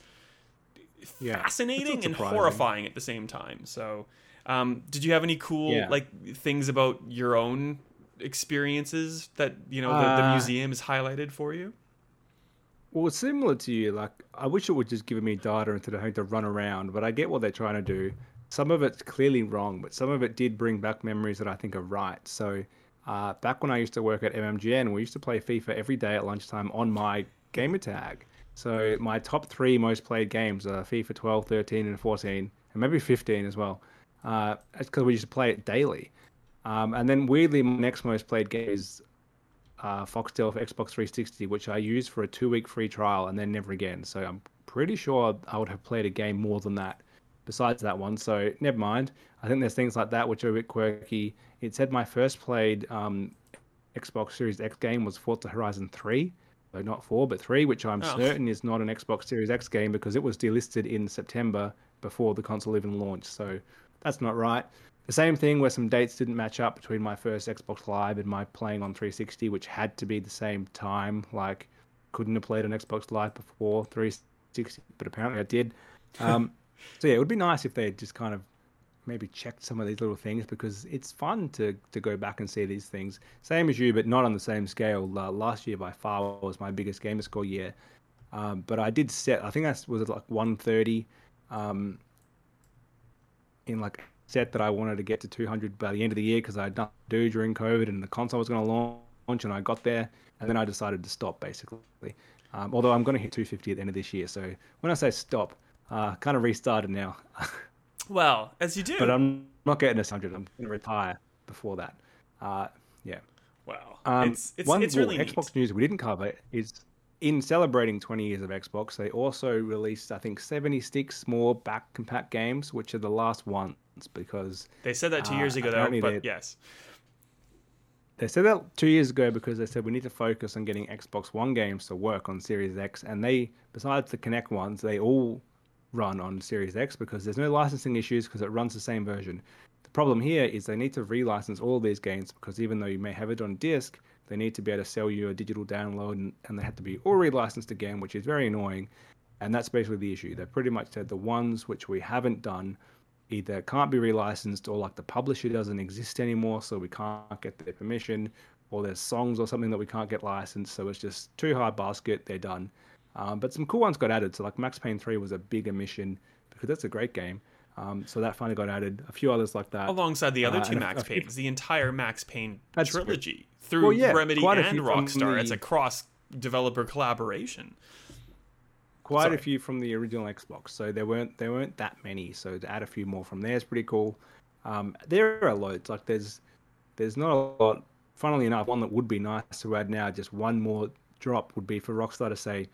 B: Yeah,
A: fascinating and horrifying at the same time so um, did you have any cool
B: Yeah.
A: like things about your own experiences that you know the, the
B: Uh,
A: museum is highlighted for you
B: Well, it's similar to you. Like, I wish it would just give me data instead of having to run around, but I get what they're trying to do. Some of it's clearly wrong, but some of it did bring back memories that I think are right. So, uh, back when I used to work at MMGN, we used to play FIFA every day at lunchtime on my gamer tag. So, my top three most played games are FIFA 12, 13, and 14, and maybe 15 as well. Uh, that's because we used to play it daily. Um, and then, weirdly, my next most played game is uh, Foxtel for Xbox 360, which I used for a two week free trial and then never again. So I'm pretty sure I would have played a game more than that besides that one. So never mind. I think there's things like that which are a bit quirky. It said my first played um, Xbox Series X game was Forza Horizon 3. So not 4, but 3, which I'm
A: Oh.
B: certain is not an Xbox Series X game because it was delisted in September before the console even launched. So that's not right. The same thing where some dates didn't match up between my first Xbox Live and my playing on 360, which had to be the same time. Like, couldn't have played on Xbox Live before 360, but apparently I did. Um, [LAUGHS] so yeah, it would be nice if they just kind of maybe checked some of these little things because it's fun to to go back and see these things. Same as you, but not on the same scale. Uh, last year by far was my biggest gamer score year, um, but I did set. I think that was like 130 um, in like set that I wanted to get to 200 by the end of the year because I had nothing to do during COVID and the console was going to launch, and I got there, and then I decided to stop basically. Um, although I'm going to hit 250 at the end of this year, so when I say stop, uh, kind of restarted now. [LAUGHS]
A: well, as you do.
B: But I'm not getting a 100. I'm going to retire before that. Uh, yeah.
A: Wow.
B: Um,
A: it's it's,
B: one
A: it's really
B: Xbox
A: neat.
B: news we didn't cover is in celebrating 20 years of Xbox, they also released, I think, 76 more back compat games, which are the last ones because
A: They said that two
B: uh,
A: years ago, though. But yes,
B: they said that two years ago because they said we need to focus on getting Xbox One games to work on Series X. And they, besides the Kinect ones, they all run on Series X because there's no licensing issues because it runs the same version. The problem here is they need to relicense all these games because even though you may have it on disc, they need to be able to sell you a digital download and, and they have to be all relicensed again, which is very annoying. And that's basically the issue. They've pretty much said the ones which we haven't done either can't be relicensed or like the publisher doesn't exist anymore, so we can't get their permission, or there's songs or something that we can't get licensed, so it's just too hard basket, they're done. Um, but some cool ones got added. So like Max Payne 3 was a big omission because that's a great game. Um, so that finally got added. A few others like that.
A: alongside the other
B: Uh,
A: two Max
B: a
A: Paynes, the entire Max Payne
B: That's true.
A: trilogy through
B: Well, yeah,
A: Remedy and Rockstar. It's a cross developer collaboration.
B: quite
A: Sorry.
B: a few from the original Xbox. So there weren't there weren't that many. So to add a few more from there is pretty cool. Um, there are loads. Like there's there's not a lot. Funnily enough, one that would be nice to add now, just one more drop would be for Rockstar to say,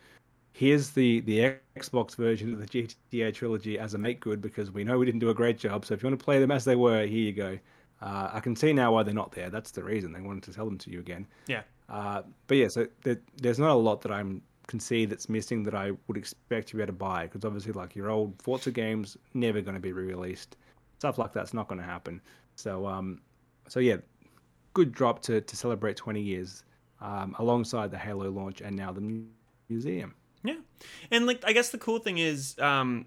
B: here's the the Xbox version of the GTA trilogy as a make good because we know we didn't do a great job. So if you want to play them as they were, here you go. Uh, I can see now why they're not there. That's the reason they wanted to sell them to you again.
A: Yeah.
B: Uh, but yeah, so there, there's not a lot that I'm can see that's missing that I would expect you to be able to buy because obviously, like your old Forza games, never going to be re-released. Stuff like that's not going to happen. So, um, so yeah, good drop to to celebrate 20 years um, alongside the Halo launch and now the museum.
A: Yeah, and like I guess the cool thing is, um,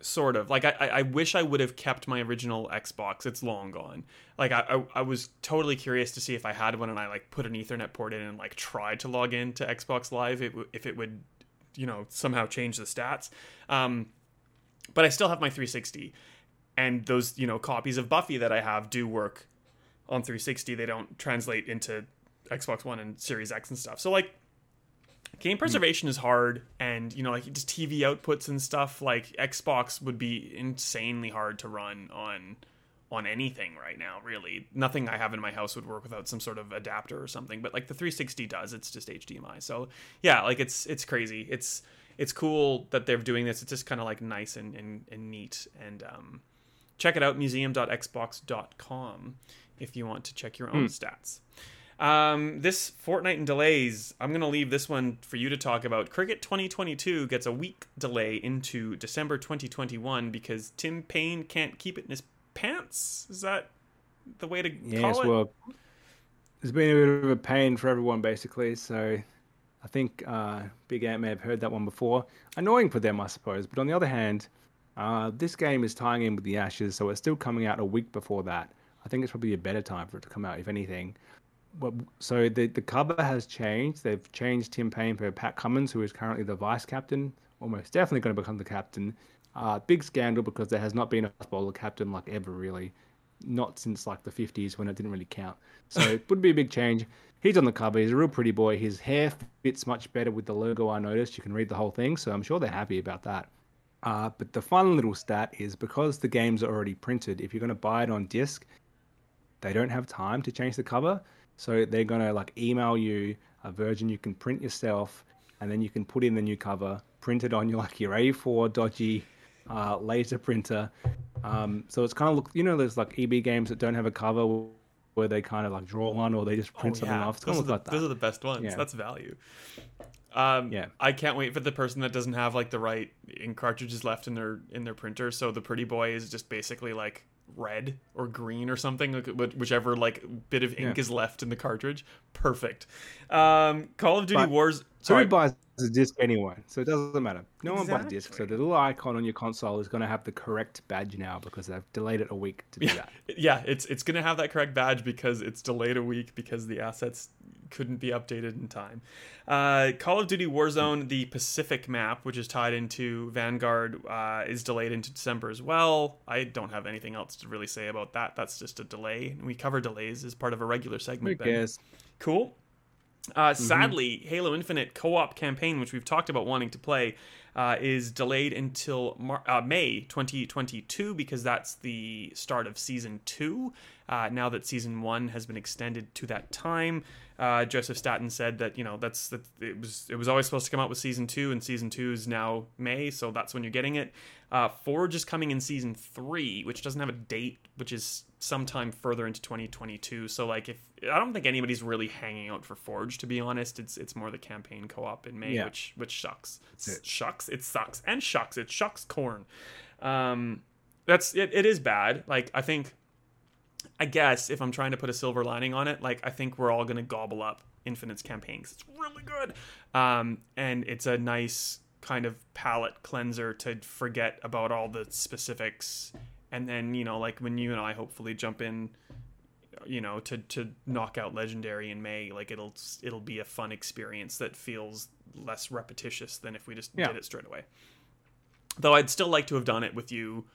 A: sort of like I, I wish I would have kept my original Xbox. It's long gone. Like I, I I was totally curious to see if I had one and I like put an Ethernet port in and like tried to log in to Xbox Live. It w- if it would, you know, somehow change the stats. Um, but I still have my 360, and those you know copies of Buffy that I have do work on 360. They don't translate into Xbox One and Series X and stuff. So like game preservation is hard and you know like just tv outputs and stuff like xbox would be insanely hard to run on on anything right now really. Nothing i have in my house would work without some sort of adapter or something but like the 360 does. It's just hdmi so yeah like it's it's crazy. It's it's cool that they're doing this. It's just kind of like nice and, and, and neat. And um check it out museum.xbox.com if you want to check your own stats um, this Fortnite and delays, I'm going to leave this one for you to talk about. Cricket 2022 gets a week delay into December 2021 because Tim Paine can't keep it in his pants. Is that the way to
B: Yes,
A: call it?
B: well, it's been a bit of a pain for everyone basically. So I think uh, Big Ant may have heard that one before. Annoying for them, I suppose. But on the other hand, uh, this game is tying in with the Ashes, so it's still coming out a week before that. I think it's probably a better time for it to come out, if anything. So the the cover has changed. They've changed Tim Paine for Pat Cummins, who is currently the vice captain, almost definitely going to become the captain. Uh, big scandal because there has not been a bowler captain like ever really, not since like the 50s when it didn't really count. So it would be a big change. He's on the cover. He's a real pretty boy. His hair fits much better with the logo. I noticed. You can read the whole thing, so I'm sure they're happy about that. Uh, but the fun little stat is because the games are already printed. If you're going to buy it on disc, they don't have time to change the cover. So they're going to like email you a version you can print yourself, and then you can put in the new cover, print it on your like your A4 dodgy uh, laser printer. Um, so it's kind of look, you know, there's like EB games that don't have a cover where they kind of like draw one or they just print
A: Oh,
B: something off. It's
A: Those, are the,
B: like that.
A: those are the best ones.
B: Yeah.
A: That's value. Um,
B: Yeah.
A: I can't wait for the person that doesn't have like the right ink cartridges left in their in their printer. So the pretty boy is just basically like red or green or something, whichever like bit of ink
B: Yeah.
A: is left in the cartridge. Perfect. Um, Call of Duty
B: But
A: Wars.
B: So
A: Sorry.
B: who buys a disc anyway? So it doesn't matter. No one buys a disc. So the little icon on your console is going to have the correct badge now because they've delayed it a week to do
A: yeah,
B: that. [LAUGHS]
A: yeah, it's it's gonna have that correct badge because it's delayed a week because the assets couldn't be updated in time. Uh, Call of Duty Warzone, the Pacific map, which is tied into Vanguard, uh, is delayed into December as well. I don't have anything else to really say about that. That's just a delay. We cover delays as part of a regular segment. Cool. Uh, Sadly, Halo Infinite co-op campaign, which we've talked about wanting to play, uh, is delayed until Mar- uh, May 2022 because that's the start of season two. Uh, now that season one has been extended to that time, uh, Joseph Staten said that you know that's that it was it was always supposed to come out with season two, and season two is now May, so that's when you're getting it. Uh, Forge is coming in season three, which doesn't have a date, which is sometime further into 2022. So like, if I don't think anybody's really hanging out for Forge, to be honest, it's it's more the campaign co-op in May,
B: Yeah.
A: which which sucks.
B: it.
A: Shucks, it sucks, and shucks, it shucks corn. Um, that's it. It is bad. Like I think, I guess if I'm trying to put a silver lining on it, like I think we're all gonna gobble up Infinite's campaign 'cause it's really good, um, and it's a nice kind of palate cleanser to forget about all the specifics, and then you know like when you and I hopefully jump in you know to to knock out legendary in may like it'll it'll be a fun experience that feels less repetitious than if we just
B: Yeah.
A: did it straight away. Though i'd still like to have done it with you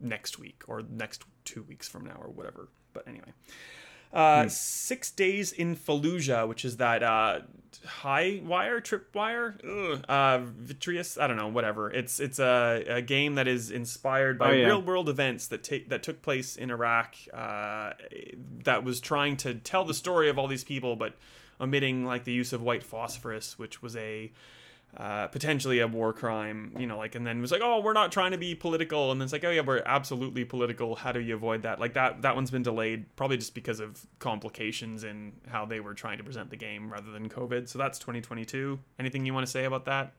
A: next week or next two weeks from now or whatever. But anyway uh, Six Days in Fallujah, which is that uh, high wire, trip wire, Ugh, uh, vitreous. I don't know, whatever. It's it's a, a game that is inspired by
B: Oh, yeah.
A: real world events that take that took place in Iraq. Uh, that was trying to tell the story of all these people, but omitting like the use of white phosphorus, which was a uh, potentially a war crime, you know, like, and then was like, oh, we're not trying to be political, and then it's like, oh yeah, we're absolutely political. How do you avoid that? Like that, that one's been delayed probably just because of complications in how they were trying to present the game rather than COVID. So that's 2022. Anything you want to say about that?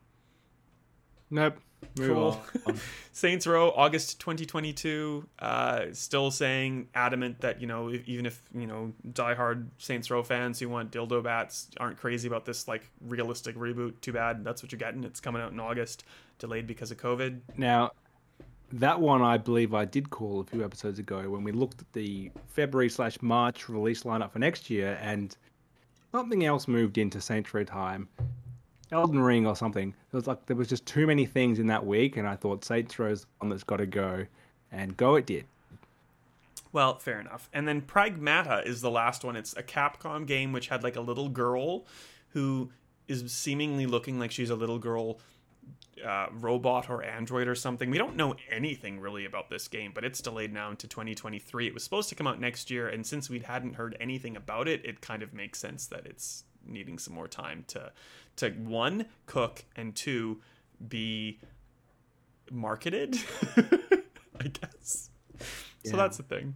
B: Nope.
A: Cool. [LAUGHS] Saints Row, August 2022. Uh, still saying adamant that you know if, even if you know diehard Saints Row fans who want dildo bats aren't crazy about this like realistic reboot. Too bad. That's what you're getting. It's coming out in August, delayed because of COVID.
B: Now, that one I believe I did call a few episodes ago when we looked at the February slash March release lineup for next year, and something else moved into Saints Row time. Elden Ring or something. It was like there was just too many things in that week, and I thought Saints Row's one that's got to go, and go it did.
A: Well, fair enough. And then Pragmata is the last one. It's a Capcom game which had like a little girl who is seemingly looking like she's a little girl uh, robot or android or something. We don't know anything really about this game, but it's delayed now into 2023. It was supposed to come out next year, and since we hadn't heard anything about it, it kind of makes sense that it's needing some more time to to one cook and two be marketed. [LAUGHS] I guess. So that's the thing.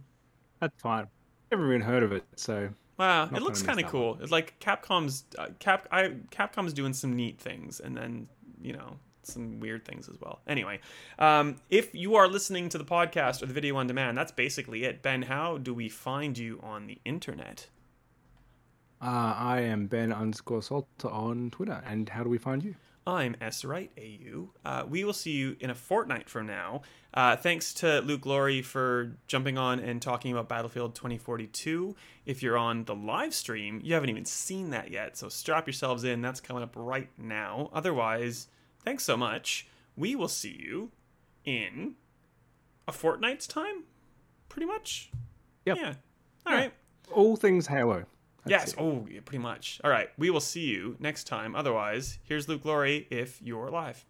B: That's fine. Never even heard of it, so
A: Wow, it looks kind of cool. It's like Capcom's uh, Cap I Capcom's doing some neat things, and then you know some weird things as well. Anyway, um, if you are listening to the podcast or the video on demand, that's basically it. Ben, how do we find you on the internet?
B: Uh, I am Ben underscore Salt on Twitter. And how do we find you?
A: I'm S Wright AU. Uh, we will see you in a fortnight from now. Uh, thanks to Luke Lawrie for jumping on and talking about Battlefield 2042. If you're on the live stream, you haven't even seen that yet, so strap yourselves in. That's coming up right now. Otherwise, thanks so much. We will see you in a fortnight's time, pretty much.
B: Yep.
A: Yeah. All right.
B: All things Halo.
A: Yes.
B: it.
A: Oh, yeah, pretty much. All right. We will see you next time. Otherwise, here's Luke Lawrie if you're live.